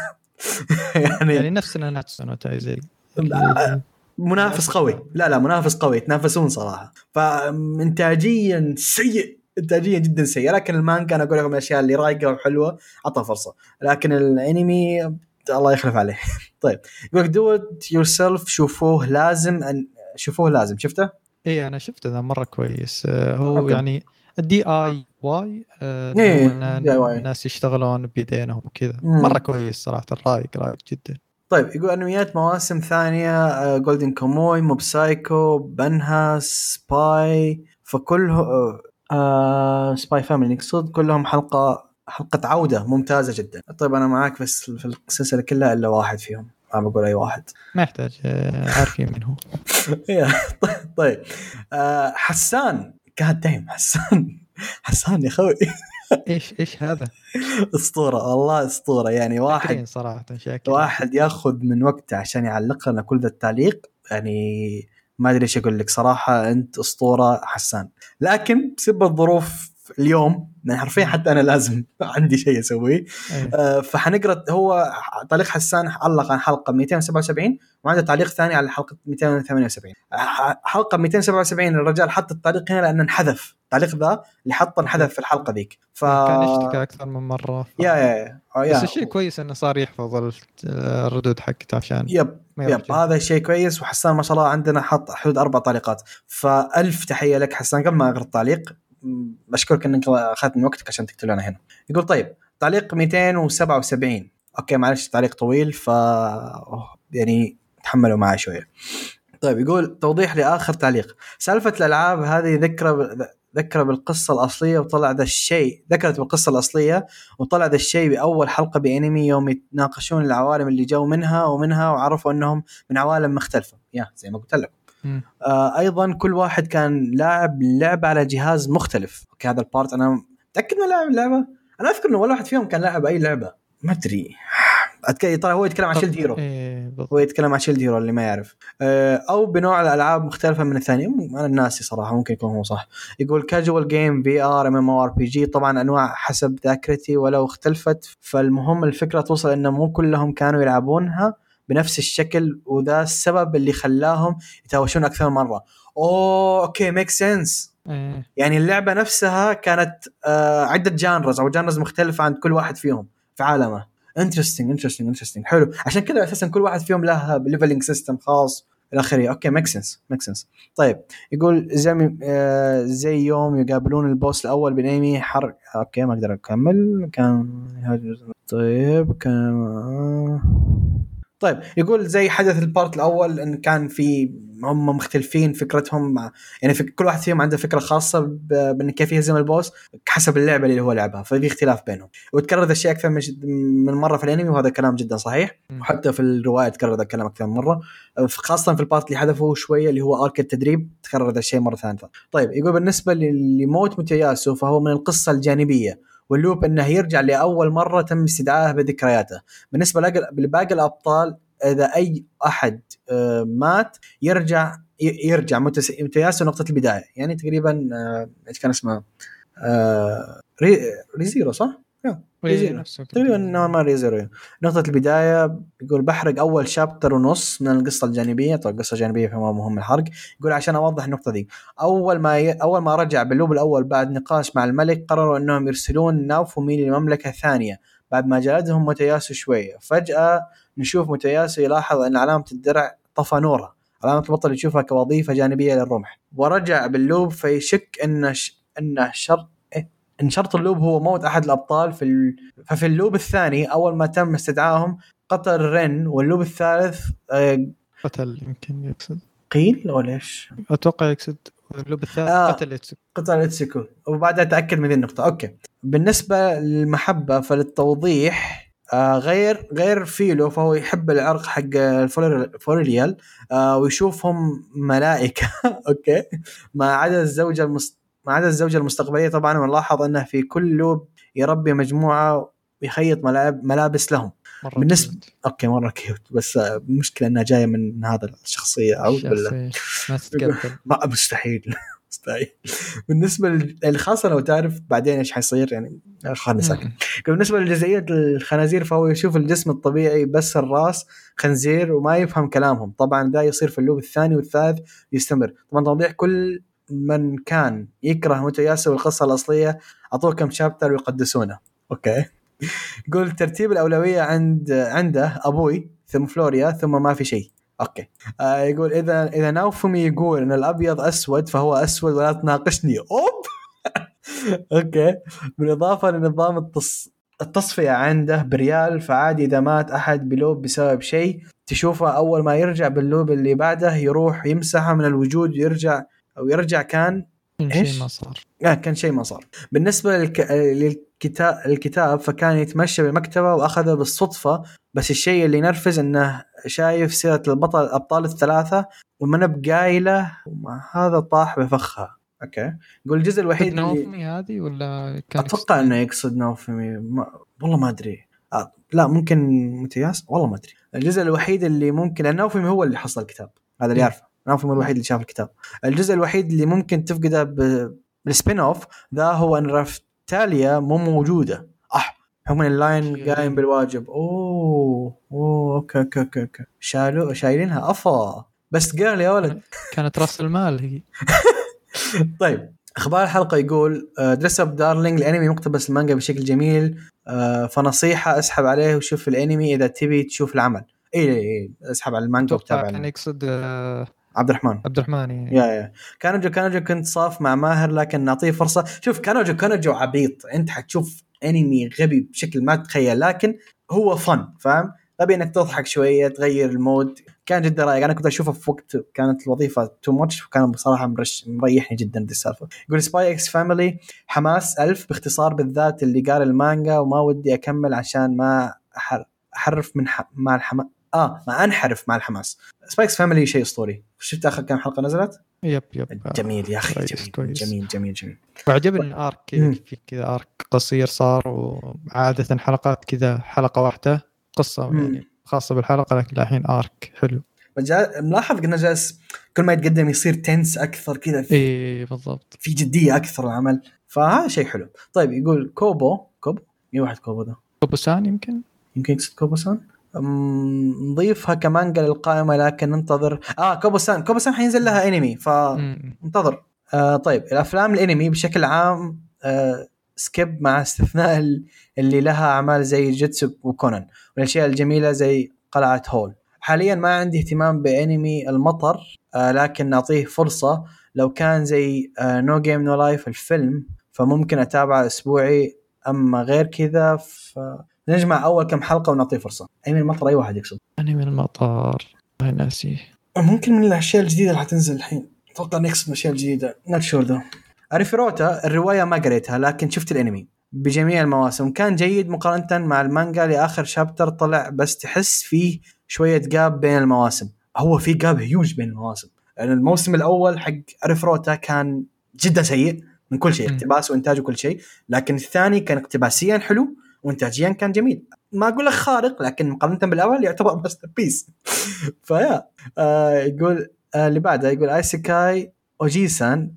يعني يعني نفسنا ناتسو تايزي منافس قوي. لا لا منافس قوي. يتنافسون صراحة. فإنتاجيا سيء. إنتاجيا جدا سيء. لكن المانجا أنا أقول لكم الأشياء اللي رايقة وحلوة اعطها فرصة. لكن الأنمي الله يخلف عليه. طيب. يقول لك Do Yourself شوفوه لازم ان شوفوه لازم. شفته؟ اي أنا شفته ذا مرة كويس. آه، هو okay. يعني ال DI Y آه، إيه،. الناس يشتغلون بيدينهم وكذا. مرة كويس صراحة رايق رايق جدا. طيب يقول أنميات مواسم ثانية جولدن كوموي موب سايكو بنها سباي فكله آه، آه سباي فاميلي نقصد كلهم حلقه حلقة عودة ممتازة جدا. طيب أنا معاك بس في السلسلة كلها إلا واحد فيهم. ما بقول أي واحد. ما يحتاج آه، عارفين من هو. طيب. آه حسان كان دايم حسان. حسان يا أخوي. إيش إيش هذا؟ أسطورة والله أسطورة. يعني واحد صراحة شاكر واحد ياخذ من وقته عشان يعلق لنا كل ذا التعليق. يعني ما أدري إيش أقول لك. صراحة أنت أسطورة حسان. لكن بسبب الظروف اليوم يعني حرفيا حتى أنا لازم عندي شيء أسويه. إيه. آه، فحنقرأ هو تعليق حسان علق عن حلقة 277 وعنده تعليق ثاني على حلقة 278 ح- حلقة 277 الرجال حط التعليق هنا لأنه انحذف. التعليق ذا اللي حطه انحذف في الحلقة ذيك. ف كان يشتكى أكثر من مرة. ف... يا يا. يا, يا. بس الشيء كويس إنه صار يحفظ ال- الردود حقته عشان yep yep. هذا شيء كويس وحسان ما شاء الله عندنا حط حدود أربع تعليقات فألف تحية لك حسان قبل ما أقرأ التعليق بشكرك إنك أخذت من وقتك عشان تكتب لنا هنا. يقول طيب تعليق 277 okay معلش تعليق طويل ف يعني تحملوا معي شوية. طيب يقول توضيح لآخر تعليق. سالفة الألعاب هذه ذكرى ذكرى بالقصة الأصلية وطلع ذا الشيء ذكرت بالقصة الأصلية وطلع ذا الشيء بأول حلقة بأنمي يوم يتناقشون العوالم اللي جو منها ومنها وعرفوا إنهم من عوالم مختلفة. yeah زي ما قلت مم. آه أيضا كل واحد كان لاعب لعبة على جهاز مختلف. okay هذا ال part أنا متأكد إنه لاعب اللعبه أنا أذكر إنه ولا واحد فيهم كان لاعب أي لعبة. ما أدري. ترى هو يتكلم عن Shield Hero إيه. هو يتكلم عن Shield Hero اللي ما يعرف. آه، أو بنوع الألعاب مختلفة من الثانية أنا ناسي صراحة ممكن يكون هو صح. يقول كاجوال جيم في ار ام ام ار بي جي طبعا أنواع حسب ذاكرتي ولو اختلفت. فالمهم الفكرة توصل إنه مو كلهم كانوا يلعبونها. بنفس الشكل وذا السبب اللي خلاهم يتهاوشون أكثر من مرة. أوه okay make sense إيه. يعني اللعبة نفسها كانت آه عدة genres أو genres مختلفة عند كل واحد فيهم في عالمه. interesting interesting interesting حلو. عشان كذا أساسا كل واحد فيهم له leveling system خاص إلى آخره. okay make sense make sense طيب يقول زي آه زي يوم يقابلون ال boss الأول بنيمي حرق okay ما أقدر أكمل. كان طيب كان طيب يقول زي حدث ال part الأول إن كان في هم مختلفين فكرتهم مع يعني في كل واحد فيهم عنده فكرة خاصة بان كيف يهزم ال boss حسب اللعبة اللي هو لعبها ففي اختلاف بينهم. وتكرر ذا الشيء أكثر من مرة في الأنمي وهذا كلام جدا صحيح. وحتى في الرواية تكرر ذا الكلام أكثر من مرة. خاصة في ال part اللي حذفه شوية اللي هو arc التدريب تكرر ذا الشيء مرة ثالثه طيب يقول بالنسبة لموت متياسو فهو من القصة الجانبية. وال loop إنه يرجع لأول مرة تم استدعائه بذكرياته. بالنسبة لباقي الأبطال إذا أي أحد آه، مات يرجع يرجع متياسو نقطه البداية. يعني تقريبا آه، إيش كان اسمه؟ آه، ري ريزيرو صح؟ تقريبا نوعا ما ريزيرو نقطة البداية يقول بحرق أول شابتر ونص من القصة الجانبية. طبعا القصة الجانبية فما مهم الحرق. يقول عشان أوضح النقطة دي أول ما ي... أول ما رجع باللوب الأول بعد نقاش مع الملك قرروا أنهم يرسلون ناوفومي لمملكة ثانية. بعد ما جلدهم متياسو شوية فجأة نشوف متياسو يلاحظ أن علامة الدرع طفى نورها علامة البطل يشوفها كوظيفة جانبية للرمح. ورجع باللوب فيشك أن ش... أنه شرط؟ ان شرط ال loop هو موت أحد الأبطال في ال... ففي ال loop الثاني أول ما تم استدعائهم قتل رن وال loop الثالث آه، قتل يمكن يقصد قيل ولا إيش؟ أتوقع يقصد ال loop الثالث آه. قتل يتسو. قتل اتسكو وبعدها تأكد من ذي النقطة okay بالنسبة للمحبة فللتوضيح آه غير غير فيلو فهو يحب العرق حق الفوريل- فوريليال آه ويشوفهم ملائكة okay ما عدا الزوجة المست... ما عدا الزوجة المستقبلية طبعا ونلاحظ أنه في كل loop يربي مجموعة ويخيط ملاب... ملابس لهم. مرة بالنسبة- cute. okay مرة cute بس المشكلة إنها جاية من هذا الشخصية اعوذ بالله ما تتقبل مستحيل. مستحيل. بالنسبة الخاصة لو تعرف بعدين إيش حيصير يعني خلنا ساكت. بالنسبة لجزئية الخنازير فهو يشوف الجسم الطبيعي بس الراس خنزير وما يفهم كلامهم. طبعا ده يصير في ال loop الثاني والثالث يستمر. طبعا توضيح كل من كان يكره متياسو والقصة الأصلية أعطوه كم chapter ويقدسونه. okay. يقول ترتيب الأولوية عند عنده أبوي ثم فلوريا ثم ما في شيء. okay. آه يقول اذا إذا ناوفمي يقول إن الأبيض أسود فهو أسود ولا تناقشني. أوب! okay. بالإضافة لنظام التص... التصفية عنده بريال فعادي إذا مات أحد ب loop بسبب شيء تشوفه أول ما يرجع بال loop اللي بعده يروح يمسحه من الوجود ويرجع أو يرجع كان؟ شيء ما صار. آه كان شيء ما صار. بالنسبة للك... للكتاب الكتاب فكان يتمشى بالمكتبة وأخذه بالصدفة بس الشيء اللي ينرفز إنه شايف سيرة البطل الأبطال الثلاثة ومن بقايله وما هذا طاح بفخها. أوكي. يقول الجزء الوحيد اللي نوفمي هذه ولا كان أتوقع إنه يقصد نوفمي. ما... والله ما أدري. آه. لا ممكن متياس؟ والله ما أدري. الجزء الوحيد اللي ممكن نوفمي هو اللي حصل الكتاب. هذا اللي إيه. يعرفه. نوفمي الوحيد اللي شاف الكتاب. الجزء الوحيد اللي ممكن تفقده. بال spin-off ذا هو إن رافتاليا مو موجودة. أح ان اللاين. قايم بالواجب. أوه أوه okay okay okay, okay. شالوا شايلينها. أفا. بس قال يا ولد. كانت راس المال هي. طيب أخبار الحلقة يقول Dress Up Darling الأنمي مقتبس المانجا بشكل جميل. آه، فنصيحة اسحب عليه وشوف الأنمي. إذا تبي تشوف العمل. اي اي إي، اسحب على المانجا وتابع كان. يقصد آه، عبد الرحمن. عبد الرحمن يعني. يا يا. كانوجو كانوجو كنت صاف مع ماهر لكن نعطيه فرصة. شوف كانوجو كانوجو عبيط. أنت حتشوف أنمي غبي بشكل ما تتخيل لكن هو فن فاهم؟ غبي إنك تضحك شوية تغير المود. كان جدا رايق أنا كنت أشوفه في وقت كانت الوظيفة تو ماتش وكان بصراحة مرش مريحني جدا دي السالفة. يقول سباي إكس فاميلي حماس ألف باختصار بالذات اللي قال المانجا وما ودي أكمل عشان ما أحر أحرف من ح... مع الحماس آه ما أنحرف مع الحماس. Spy x Family شيء أسطوري. شفت آخر كم حلقة نزلت؟ yep yep. جميل يا أخي جميل كويس. جميل جميل جميل. وعجبني ال arc مم. في كذا arc قصير صار وعادة حلقات كذا حلقة واحدة قصة مم. يعني خاصة بالحلقة لكن الحين arc حلو. ملاحظ إنه جالس كل ما يتقدم يصير tense أكثر كذا في, اي بالضبط. في جدية أكثر العمل. فهذا شيء حلو. طيب يقول كوبو كوبو؟ مين واحد كوبو ده؟ كوبوسان يمكن؟ يمكن يقصد كوبوسان أم، نضيفها كمانجا للقائمه لكن ننتظر. آه كوبوسان كوبوسان حينزل لها انمي ف مم. انتظر. آه طيب. الأفلام الانمي بشكل عام آه skip مع استثناء ال- اللي لها أعمال زي جيتسو وكونان والأشياء الجميلة زي قلعة هول حاليا ما عندي اهتمام بانمي المطر آه لكن نعطيه فرصة. لو كان زي No Game No Life الفيلم فممكن أتابعه أسبوعي. أما غير كذا فنجمع أول كم حلقة ونعطيه فرصة. انمي المطر أي واحد يقصد. انمي المطار. ما ناسيه ممكن من الأشياء الجديدة اللي حتنزل الحين. أتوقع من الاشياء الجديده not sure ذا أريفيروتا الرواية ما قريتها لكن شفت الأنمي. بجميع المواسم. كان جيد مقارنة مع المانجا لآخر chapter طلع بس تحس فيه شوية gap بين المواسم. هو في جاب هيوج بين المواسم. يعني الموسم الأول حق أريفيروتا كان جدا سيء من كل شيء. اقتباس وإنتاج وكل شيء. لكن الثاني كان اقتباسيا حلو. وانتاجيا كان جميل. ما أقول لك خارق لكن مقارنة بالأول يعتبر masterpiece. ف yeah آه يقول آه اللي بعده يقول ايسيكاي أوجيسان.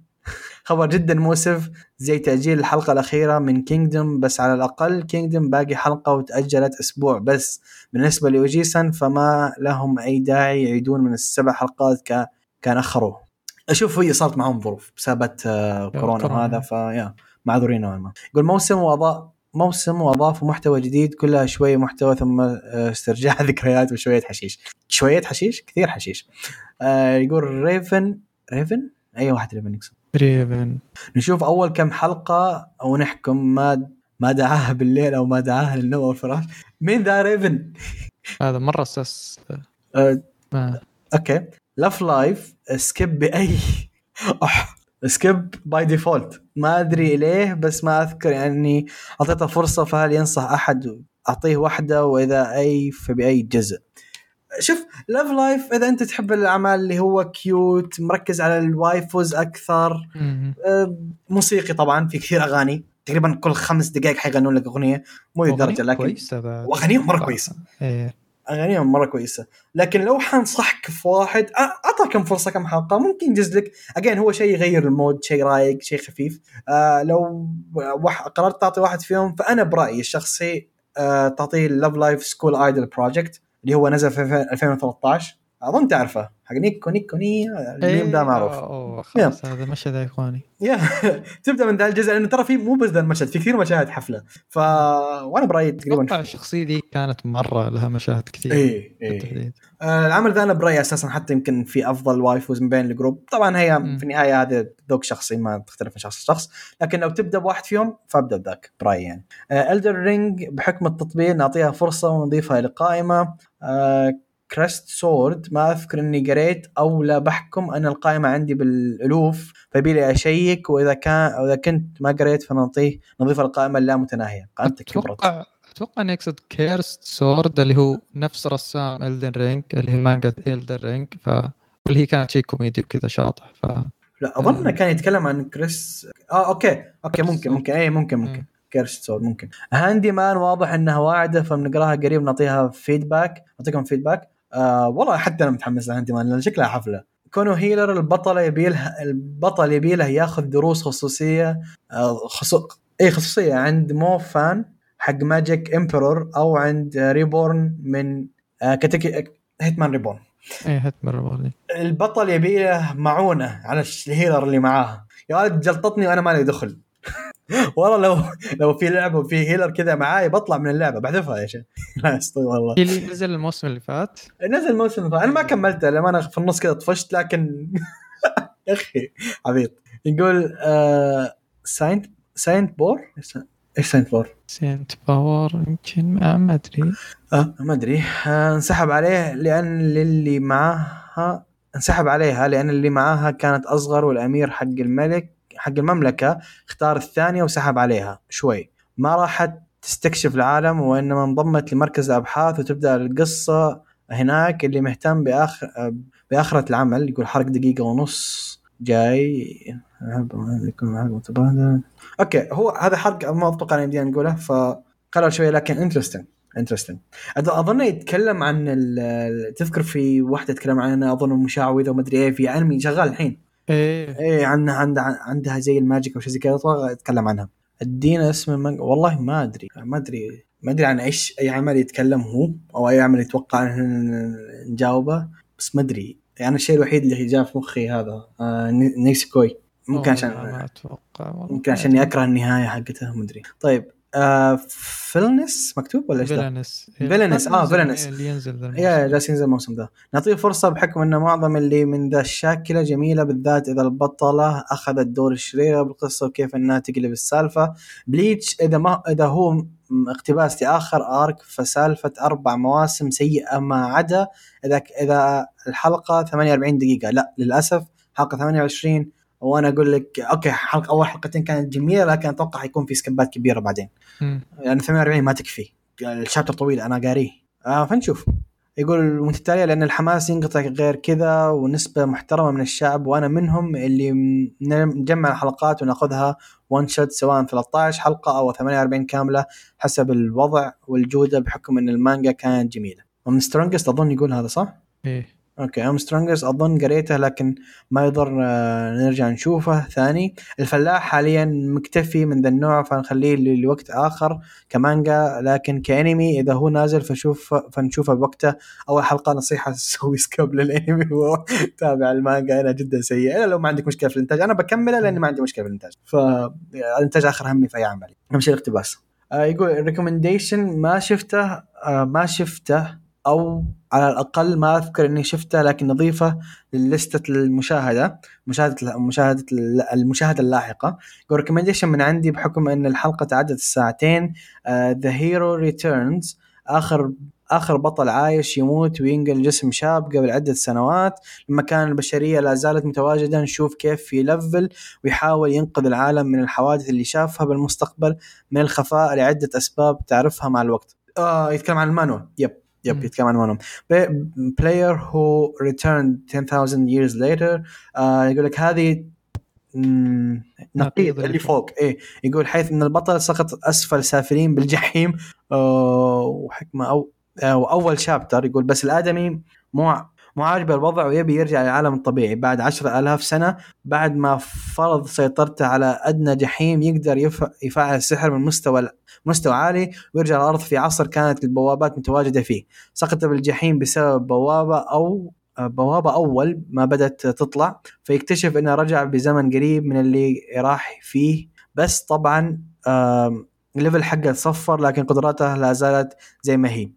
خبر جدا مؤسف زي تأجيل الحلقة الأخيرة من Kingdom بس على الأقل Kingdom باقي حلقة وتأجلت أسبوع بس. بالنسبة لأوجيسان فما لهم أي داعي يعيدون من السبع حلقات ك... كان أخروه. أشوف هي صارت معهم ظروف بسبب آه كورونا كورونا. وهذا فيا معذورين نوعا ما. يقول موسم وأضاء موسم وأضافوا محتوى جديد كلها شوية محتوى ثم آه، استرجاع ذكريات وشوية حشيش. شوية حشيش؟ كثير حشيش. آه يقول ريفن ريفن؟ أي واحد ريفن يقصد؟ تقريبا نشوف أول كم حلقة ونحكم ما ما دعاها بالليل أو ما دعاها للنوم أو الفراش. مين ذا ريفن؟ هذا مرة أساس. آه okay. Love Live skip by. skip by default ما أدري ليه بس ما أذكر يعني أعطيته فرصة فهل ينصح أحد أعطيه واحدة؟ وإذا أي فبأي جزء. شوف Love Live إذا أنت تحب الأعمال اللي هو cute مركز على ال waifus أكثر. آه، موسيقي طبعا في كثير أغاني. تقريبا كل خمس دقائق حيغنون لك أغنية. مو للدرجه لكن وأغانيهم مرة كويسه إيه. اغانيهم مرة كويسة. لكن لو حنصحك في واحد أعطى كم فرصة كم حلقة ممكن ينجز لك. again هو شيء يغير ال mood شيء رايق شيء خفيف. آه لو. قررت تعطي واحد فيهم فأنا برأيي الشخصي آه تعطيه Love Live School Idol Project اللي هو نزل في 2013 اظن تعرفه حق نيكو نيكو ني الميم ده معروف. إيه، اوه خلاص هذا مشهد ايقوني يا تبدأ من ذا الجزء لأنه ترى في مو بس ذا المشهد في كثير مشاهد حفلة. ف وأنا برأيي تقريبا الشخصية دي كانت مرة لها مشاهد كثير إيه بالتحديد. آه، العمل ذا أنا برأيي أساسا حتى يمكن في أفضل waifus من بين ال group طبعا هي مم. في النهاية هذا ذوق شخصي ما تختلف من شخص لشخص. لكن لو تبدأ بواحد فيهم فابدأ بذاك برأيي يعني. Elden Ring بحكم التطبيق نعطيها فرصة ونضيفها لقائمه Cursed Sword ما أذكر إني قريت أو لا بحكم أن القائمة عندي بالألوف فيبي لي أشيك وإذا كان أو اذا كنت ما قريت فنعطيه نضيف القائمة اللامتناهيه قائمتك كبرت أتوقع أتوقع انه يقصد Cursed Sword اللي هو نفس رسام Elden Ring اللي هي مانجا Elden Ring ف واللي هي كانت شيء كوميدي وكذا شاطح ف لا أظن كان يتكلم عن كريس آه okay okay كريس ممكن. ممكن اي ممكن ممكن. مم. Cursed Sword ممكن. Handyman واضح إنها واعدة فبنقراها قريب نعطيها feedback نعطيكم feedback آه والله حتى أنا متحمس ل Handyman لأن شكلها حفلة. Kono Healer البطل يبي له البطل يبي له ياخذ دروس خصوصية آه خصو... اي خصوصية عند مو فان حق Magic Emperor أو عند Reborn من آه Katekyo Hitman Reborn إيه هتمر بغلي البطل يبي له معونة على ال healer اللي معاه يا ولد جلطتني وأنا مالي دخل. والله لو لو في لعبة وفي healer كذا معاي بطلع من اللعبة بحذفها يا شيخ. لا استغفر الله. هي اللي نزل الموسم اللي فات. نزل موسم أنا ما كملته لما أنا في النص كذا طفشت لكن يا أخي عبيط. يقول آه Saint Saint Power؟ إيش Saint Power؟ Saint Power يمكن ما ما أدري. آه ما أدري. آه انسحب عليه لأن اللي معاها انسحب عليها لأن اللي معاها كانت أصغر والأمير حق الملك. حق المملكة اختار الثانية وسحب عليها. شوي. ما راحت تستكشف العالم وإنما انضمت لمركز الأبحاث وتبدأ القصة هناك اللي مهتم باخر بآخرة العمل يقول حرق دقيقة ونص. جاي. يكون معك okay. هو هذا حرق ما أتوقع ان يمدينا نقوله فقالوا شوية لكن interesting interesting أظن يتكلم عن تذكر في واحدة تتكلم عنها أظن مشعوذه وما أدري إيه في انمي شغال الحين. إيه. إيه عندها عندها عندها زي ال magic أو شيء زي كذا يتكلم عنها. ادينا اسم المانجا والله ما أدري ما أدري ما أدري عن إيش أي عمل يتكلم هو أو أي عمل يتوقع نجاوبه بس ما أدري. يعني الشيء الوحيد اللي جاء في مخي هذا آه ني- Nisekoi ممكن عشان ما أتوقع ممكن عشان اني اكره النهاية حقتها ما أدري. طيب آه Villainess مكتوب ولا إيش؟ Villainess Villainess، آه، Villainess. اللي ينزل ذا الموسم. يا جالس ينزل الموسم ذا نعطيه فرصة بحكم أن معظم اللي من ذا الشاكلة جميلة بالذات إذا البطلة أخذت دور الشريرة بالقصة وكيف أنها تقلب السالفة Bleach إذا ما إذا هو اقتباس لآخر arc فسالفة أربع مواسم سيئة ما عدا إذا إذا الحلقة 48 دقيقة لا للأسف حلقة 28 وأنا أقول لك okay حلقة أول حلقتين كانت جميلة لكن أتوقع حيكون في skip ات كبيرة بعدين. لأن 48 ما تكفي. ال chapter طويل أنا قاريه. آه فنشوف. يقول متتالية لأن الحماس ينقطع غير كذا ونسبة محترمة من الشعب وأنا منهم اللي نجمع الحلقات وناخذها one shot سواء 13 حلقة أو 48 كاملة حسب الوضع والجودة بحكم أن المانجا كانت جميلة. Woman Strongest أظن يقول هذا صح؟ إيه. okay أم Strongest أظن قريته لكن ما يضر آه، نرجع نشوفه. ثاني الفلاح حاليا مكتفي من ذا النوع فنخليه لوقت آخر كمانجا لكن كأنمي إذا هو نازل فشوف فنشوفه بوقته. أول حلقة نصيحة سوي skip للأنمي وتابع المانجا. الإنتاج جدا سيء. الا لو ما عندك مشكلة في الإنتاج أنا بكمله لأني ما عندي مشكلة في الإنتاج. فالانتاج آخر همي في أي عمل أهم شيء الاقتباس. آه، يقول ال recommendation ما شفته آه، ما شفته. أو على الأقل ما أذكر إني شفته لكن نضيفه للستة المشاهدة مشاهدة مشاهدة المشاهدة اللاحقة. recommendation من عندي بحكم إن الحلقة تعدت الساعتين The Hero Returns آخر آخر بطل عايش يموت وينقل جسم شاب قبل عدة سنوات. لما كان البشرية لا زالت متواجدة نشوف كيف يلفل ويحاول ينقذ العالم من الحوادث اللي شافها بالمستقبل من الخفاء لعدة أسباب تعرفها مع الوقت. آه يتكلم عن المانوال. يب يب. يتكلم عن player who returned 10,000 years later آه يقول لك هذه نقيض اللي فوق. إيه يقول حيث إن البطل سقط أسفل سافلين بالجحيم آه وحكمة أو آه وأول شابتر يقول بس الآدمي مو مو عاجبه الوضع ويبي يرجع للعالم الطبيعي. بعد عشرة ألاف سنة بعد ما فرض سيطرته على أدنى جحيم يقدر يف- يفعل السحر من مستوى مستوى عالي ويرجع الأرض في عصر كانت البوابات متواجدة فيه. سقط بالجحيم بسبب بوابة أو بوابة أول ما بدأت تطلع فيكتشف إنه رجع بزمن قريب من اللي راح فيه. بس طبعا الليفل حقه صفر لكن قدراته لا زالت زي ما هي.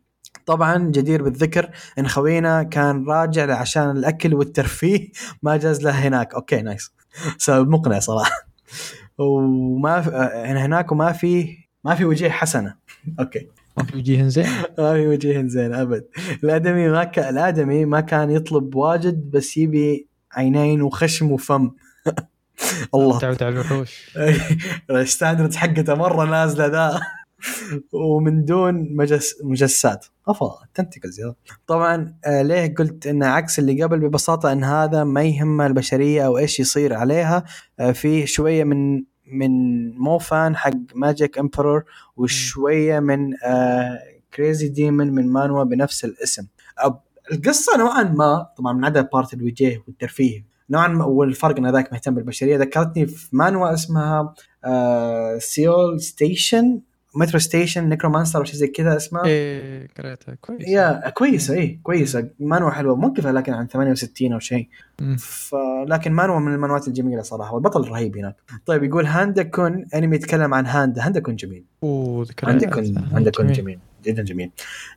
طبعا جدير بالذكر إن خوينا كان راجع عشان الأكل والترفيه ما جاز له هناك. okay nice سبب مقنع صراحة. وما آه، هناك وما في ما في وجيه حسنة. okay. ما في وجيه زين. ما في وجيه زين أبد. الأدمي ما كان الأدمي ما كان يطلب واجد بس يبي عينين وخشم وفم. الله. تعود على الوحوش. ال standard حقته مرة نازلة ذا. ومن دون مجس مجسات. أفا tentacles يا طبعا آه ليه قلت إن عكس اللي قبل ببساطة إن هذا ما يهم البشرية أو إيش يصير عليها؟ آه في شوية من من مو فان حق Magic Emperor وشوية من آه crazy demon من مانوا بنفس الاسم. القصة نوعا ما طبعا من عدا part الوجيه والترفيه نوعا ما والفرق إن ذاك مهتم بالبشرية. ذكرتني في مانوا اسمها آه Seoul Station metro station Necromancer أو شيء زي كذا اسمها إيه قريتها. كويس. يا كويسه اي كويسه مانوا حلوة موقفه لكن عن 68 أو شيء. مم. ف... لكن مانوا من المانوات الجميلة صراحة والبطل رهيب هناك. طيب يقول هاندا كون أنمي يتكلم عن هاندا. هاندا كون جميل. أوه هاندا كون هاندا كون جميل جدا جميل.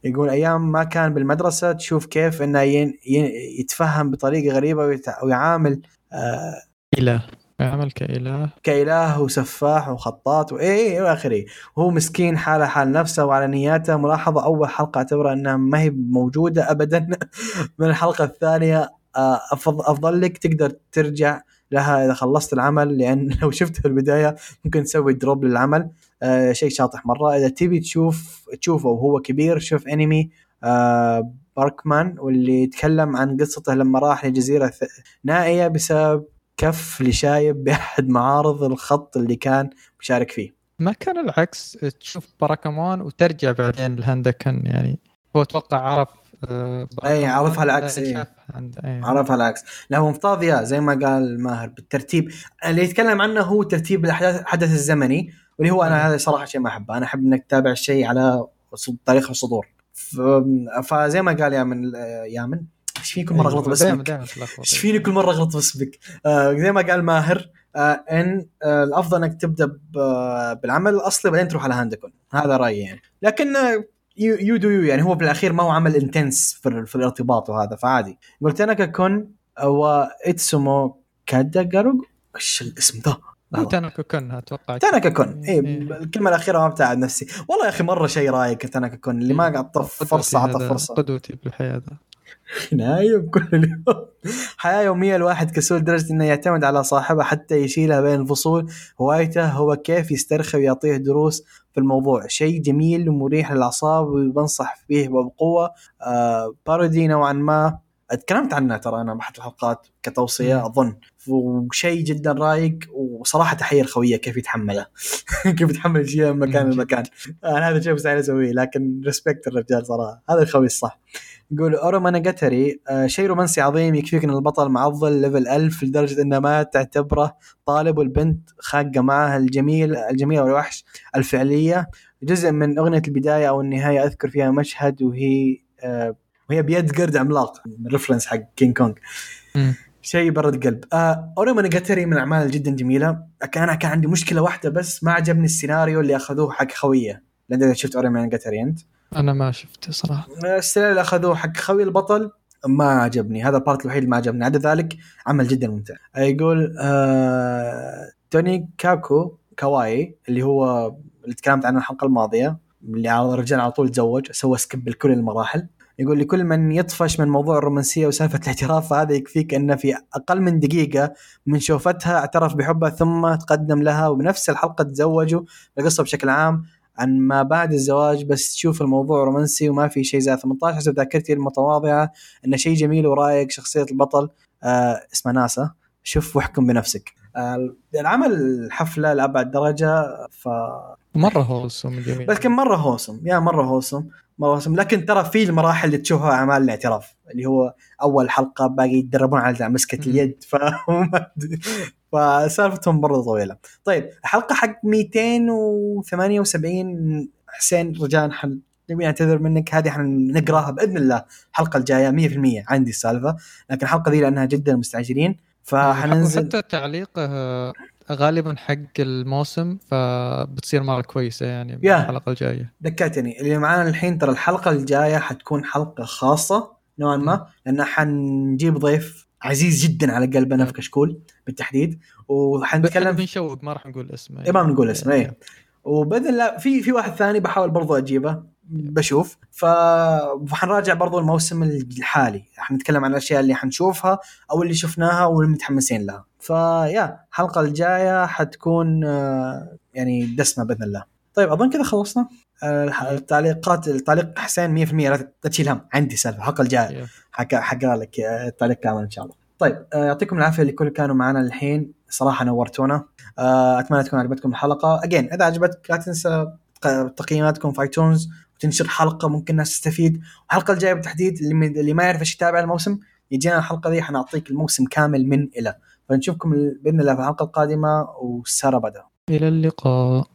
يقول أيام ما كان بالمدرسة تشوف كيف إنه ين... ين... يتفهم بطريقة غريبة ويت... ويعامل آه إله. يعمل كإله. كإله وسفاح وخطاط وايه إلى آخره. وهو مسكين حاله حال نفسه وعلى نياته. ملاحظة أول حلقة أعتبرها إنها ما هي موجودة ابدا. من الحلقة الثانية آه، أفضل, أفضل لك تقدر ترجع لها إذا خلصت العمل لأن لو شفته في البداية ممكن تسوي دروب للعمل. آه شيء شاطح مرة. إذا تبي تشوف تشوفه وهو كبير شوف أنمي آه باركمان واللي يتكلم عن قصته لما راح لجزيرة ث- نائية بسبب كف لشايب بأحد معارض الخط اللي كان مشارك فيه. ما كان العكس. تشوف باراكمان وترجع بعدين الهندكن يعني هو أتوقع عرف آه، أي، عرفها العكس، عند أي. عرفها العكس. لا هو مفترض يا زي ما قال ماهر بالترتيب. اللي يتكلم عنه هو ترتيب الأحداث الحدث الزمني واللي هو أنا هذا صراحة شيء ما أحبه. أنا أحب إنك تتابع الشيء على تاريخ الصدور. فزي ما قال يا من يا من إيش فيني كل مرة أغلط باسمك دايما تلخبط إيش فيني كل مرة أغلط باسمك آه زي ما قال ماهر آه إن آه الأفضل إنك تبدأ آه بالعمل الأصلي بعدين تروح على هاندكون. هذا رأيي يعني. لكن you do you يعني. هو بالاخير ما هو عمل intense في, في الارتباط وهذا فعادي. قلت تاناكا كون wa itsumo kedaruge إيش الاسم ذا؟ هو تاناكا كون أتوقع. تاناكا كون اي إيه. الكلمة الأخيرة ما بتاعد نفسي. والله يا أخي مرة شيء رايق تاناكا كون اللي ما قدوتي فرصه عطى هذا، فرصة. قدوتي بالحياة ذا نايم كل اليوم. حياة يومية الواحد كسول لدرجة إنه يعتمد على صاحبه حتى يشيلها بين الفصول. هوايته هو كيف يسترخي ويعطيه دروس في الموضوع. شيء جميل ومريح للأعصاب وبنصح فيه وبقوة آه بارودي نوعا ما. تكلمت عنه ترى أنا بأحد الحلقات كتوصية مم. أظن. وشيء جدا رايق وصراحة تحية الخوية كيف يتحمله؟ كيف يتحمل الشيء من مكان. لمكان. أنا هذا شيء مستحيل أسويه لكن respect الرجال صراحة. هذا الخوي الصح. يقول Ore Monogatari آه شيء رومانسي عظيم يكفيك إن البطل معضل level 1000 لدرجة إنه ما تعتبره طالب والبنت خاقة معها الجميل الجميله والوحش الفعلية. جزء من أغنية البداية أو النهاية أذكر فيها مشهد وهي آه وهي بيد قرد عملاق reference حق كينج كونج. شيء برد قلب. آه Monogatari من الاعمال جدا جميلة. لكن أنا كان عندي مشكلة واحدة بس ما عجبني السيناريو اللي أخذوه حق خوية. لأن شفت Ore Monogatari أنت؟ أنا ما شفته صراحة. السيناريو اللي أخذوه حق خوي البطل ما عجبني. هذا ال part الوحيد اللي ما عجبني. عدا ذلك عمل جدا ممتع. يقول آه Tonikaku Kawaii اللي هو اللي تكلمت عنه الحلقة الماضية اللي على الرجال على طول تزوج سوى skip لكل المراحل. يقول لكل من يطفش من موضوع الرومانسية وسالفة الاعتراف فهذا يكفيك ان في أقل من دقيقة من شوفتها اعترف بحبها ثم تقدم لها وبنفس الحلقة تزوجوا القصة بشكل عام عن ما بعد الزواج بس تشوف الموضوع رومانسي وما في شيء زي 18 حسب ذاكرتي المتواضعة إنه شيء جميل ورايق شخصية البطل. آه اسمه ناسا. شوف واحكم بنفسك. آه العمل حفلة لابعد درجة ف مرة هولسوم جميل. بس كان مرة هوسم. يا مرة هوسم مرة هوسم. لكن ترى في المراحل اللي تشوفها أعمال الاعتراف اللي هو أول حلقة باقي يتدربون على مسكة. اليد ف فسالفتهم برضه طويلة. طيب الحلقة حق 278 حسين رجاء حن نبي نعتذر منك. هذه حنقراها بإذن الله الحلقة الجاية 100% عندي السالفة لكن الحلقة دي لأنها جدا مستعجلين. فحننزل حتى تعليقه آه، غالبا حق الموسم فبتصير مره كويسة يعني يا. الحلقة الجاية. ذكرتني اللي معانا الحين ترى الحلقة الجاية حتكون حلقة خاصة نوعا ما لأن حنجيب ضيف عزيز جدا على قلبنا في كشكول بالتحديد. نتكلم وحنتكلم بنشوق ما راح نقول اسمه. إيه، ما بنقول اسمه إيه. وباذن الله في في واحد ثاني بحاول برضو أجيبه بشوف. ف وحنراجع برضو الموسم الحالي. حنتكلم عن الأشياء اللي حنشوفها أو اللي شفناها واللي متحمسين لها. فيا الحلقة الجاية حتكون آه، يعني دسمة بإذن الله. طيب أظن كذا خلصنا. التعليقات التعليق حسين 100% لا تشيل هم. عندي سالفة. الحلقة الجايه. حق حقرا لك آه، التعليق كامل إن شاء الله. طيب آه، يعطيكم العافية لكل كانوا معنا الحين. صراحة نورتونا. آه، أتمنى تكون عجبتكم الحلقة. اجين إذا عجبتك لا تنسى تقييماتكم في ايتونز وتنشر حلقة ممكن الناس تستفيد. والحلقة الجاية بالتحديد اللي, ما يعرف إيش يتابع الموسم يجينا الحلقة دي. حنعطيك الموسم كامل من إلى. فنشوفكم بإذن الله في الحلقة القادمة. وساره بدر. إلى اللقاء.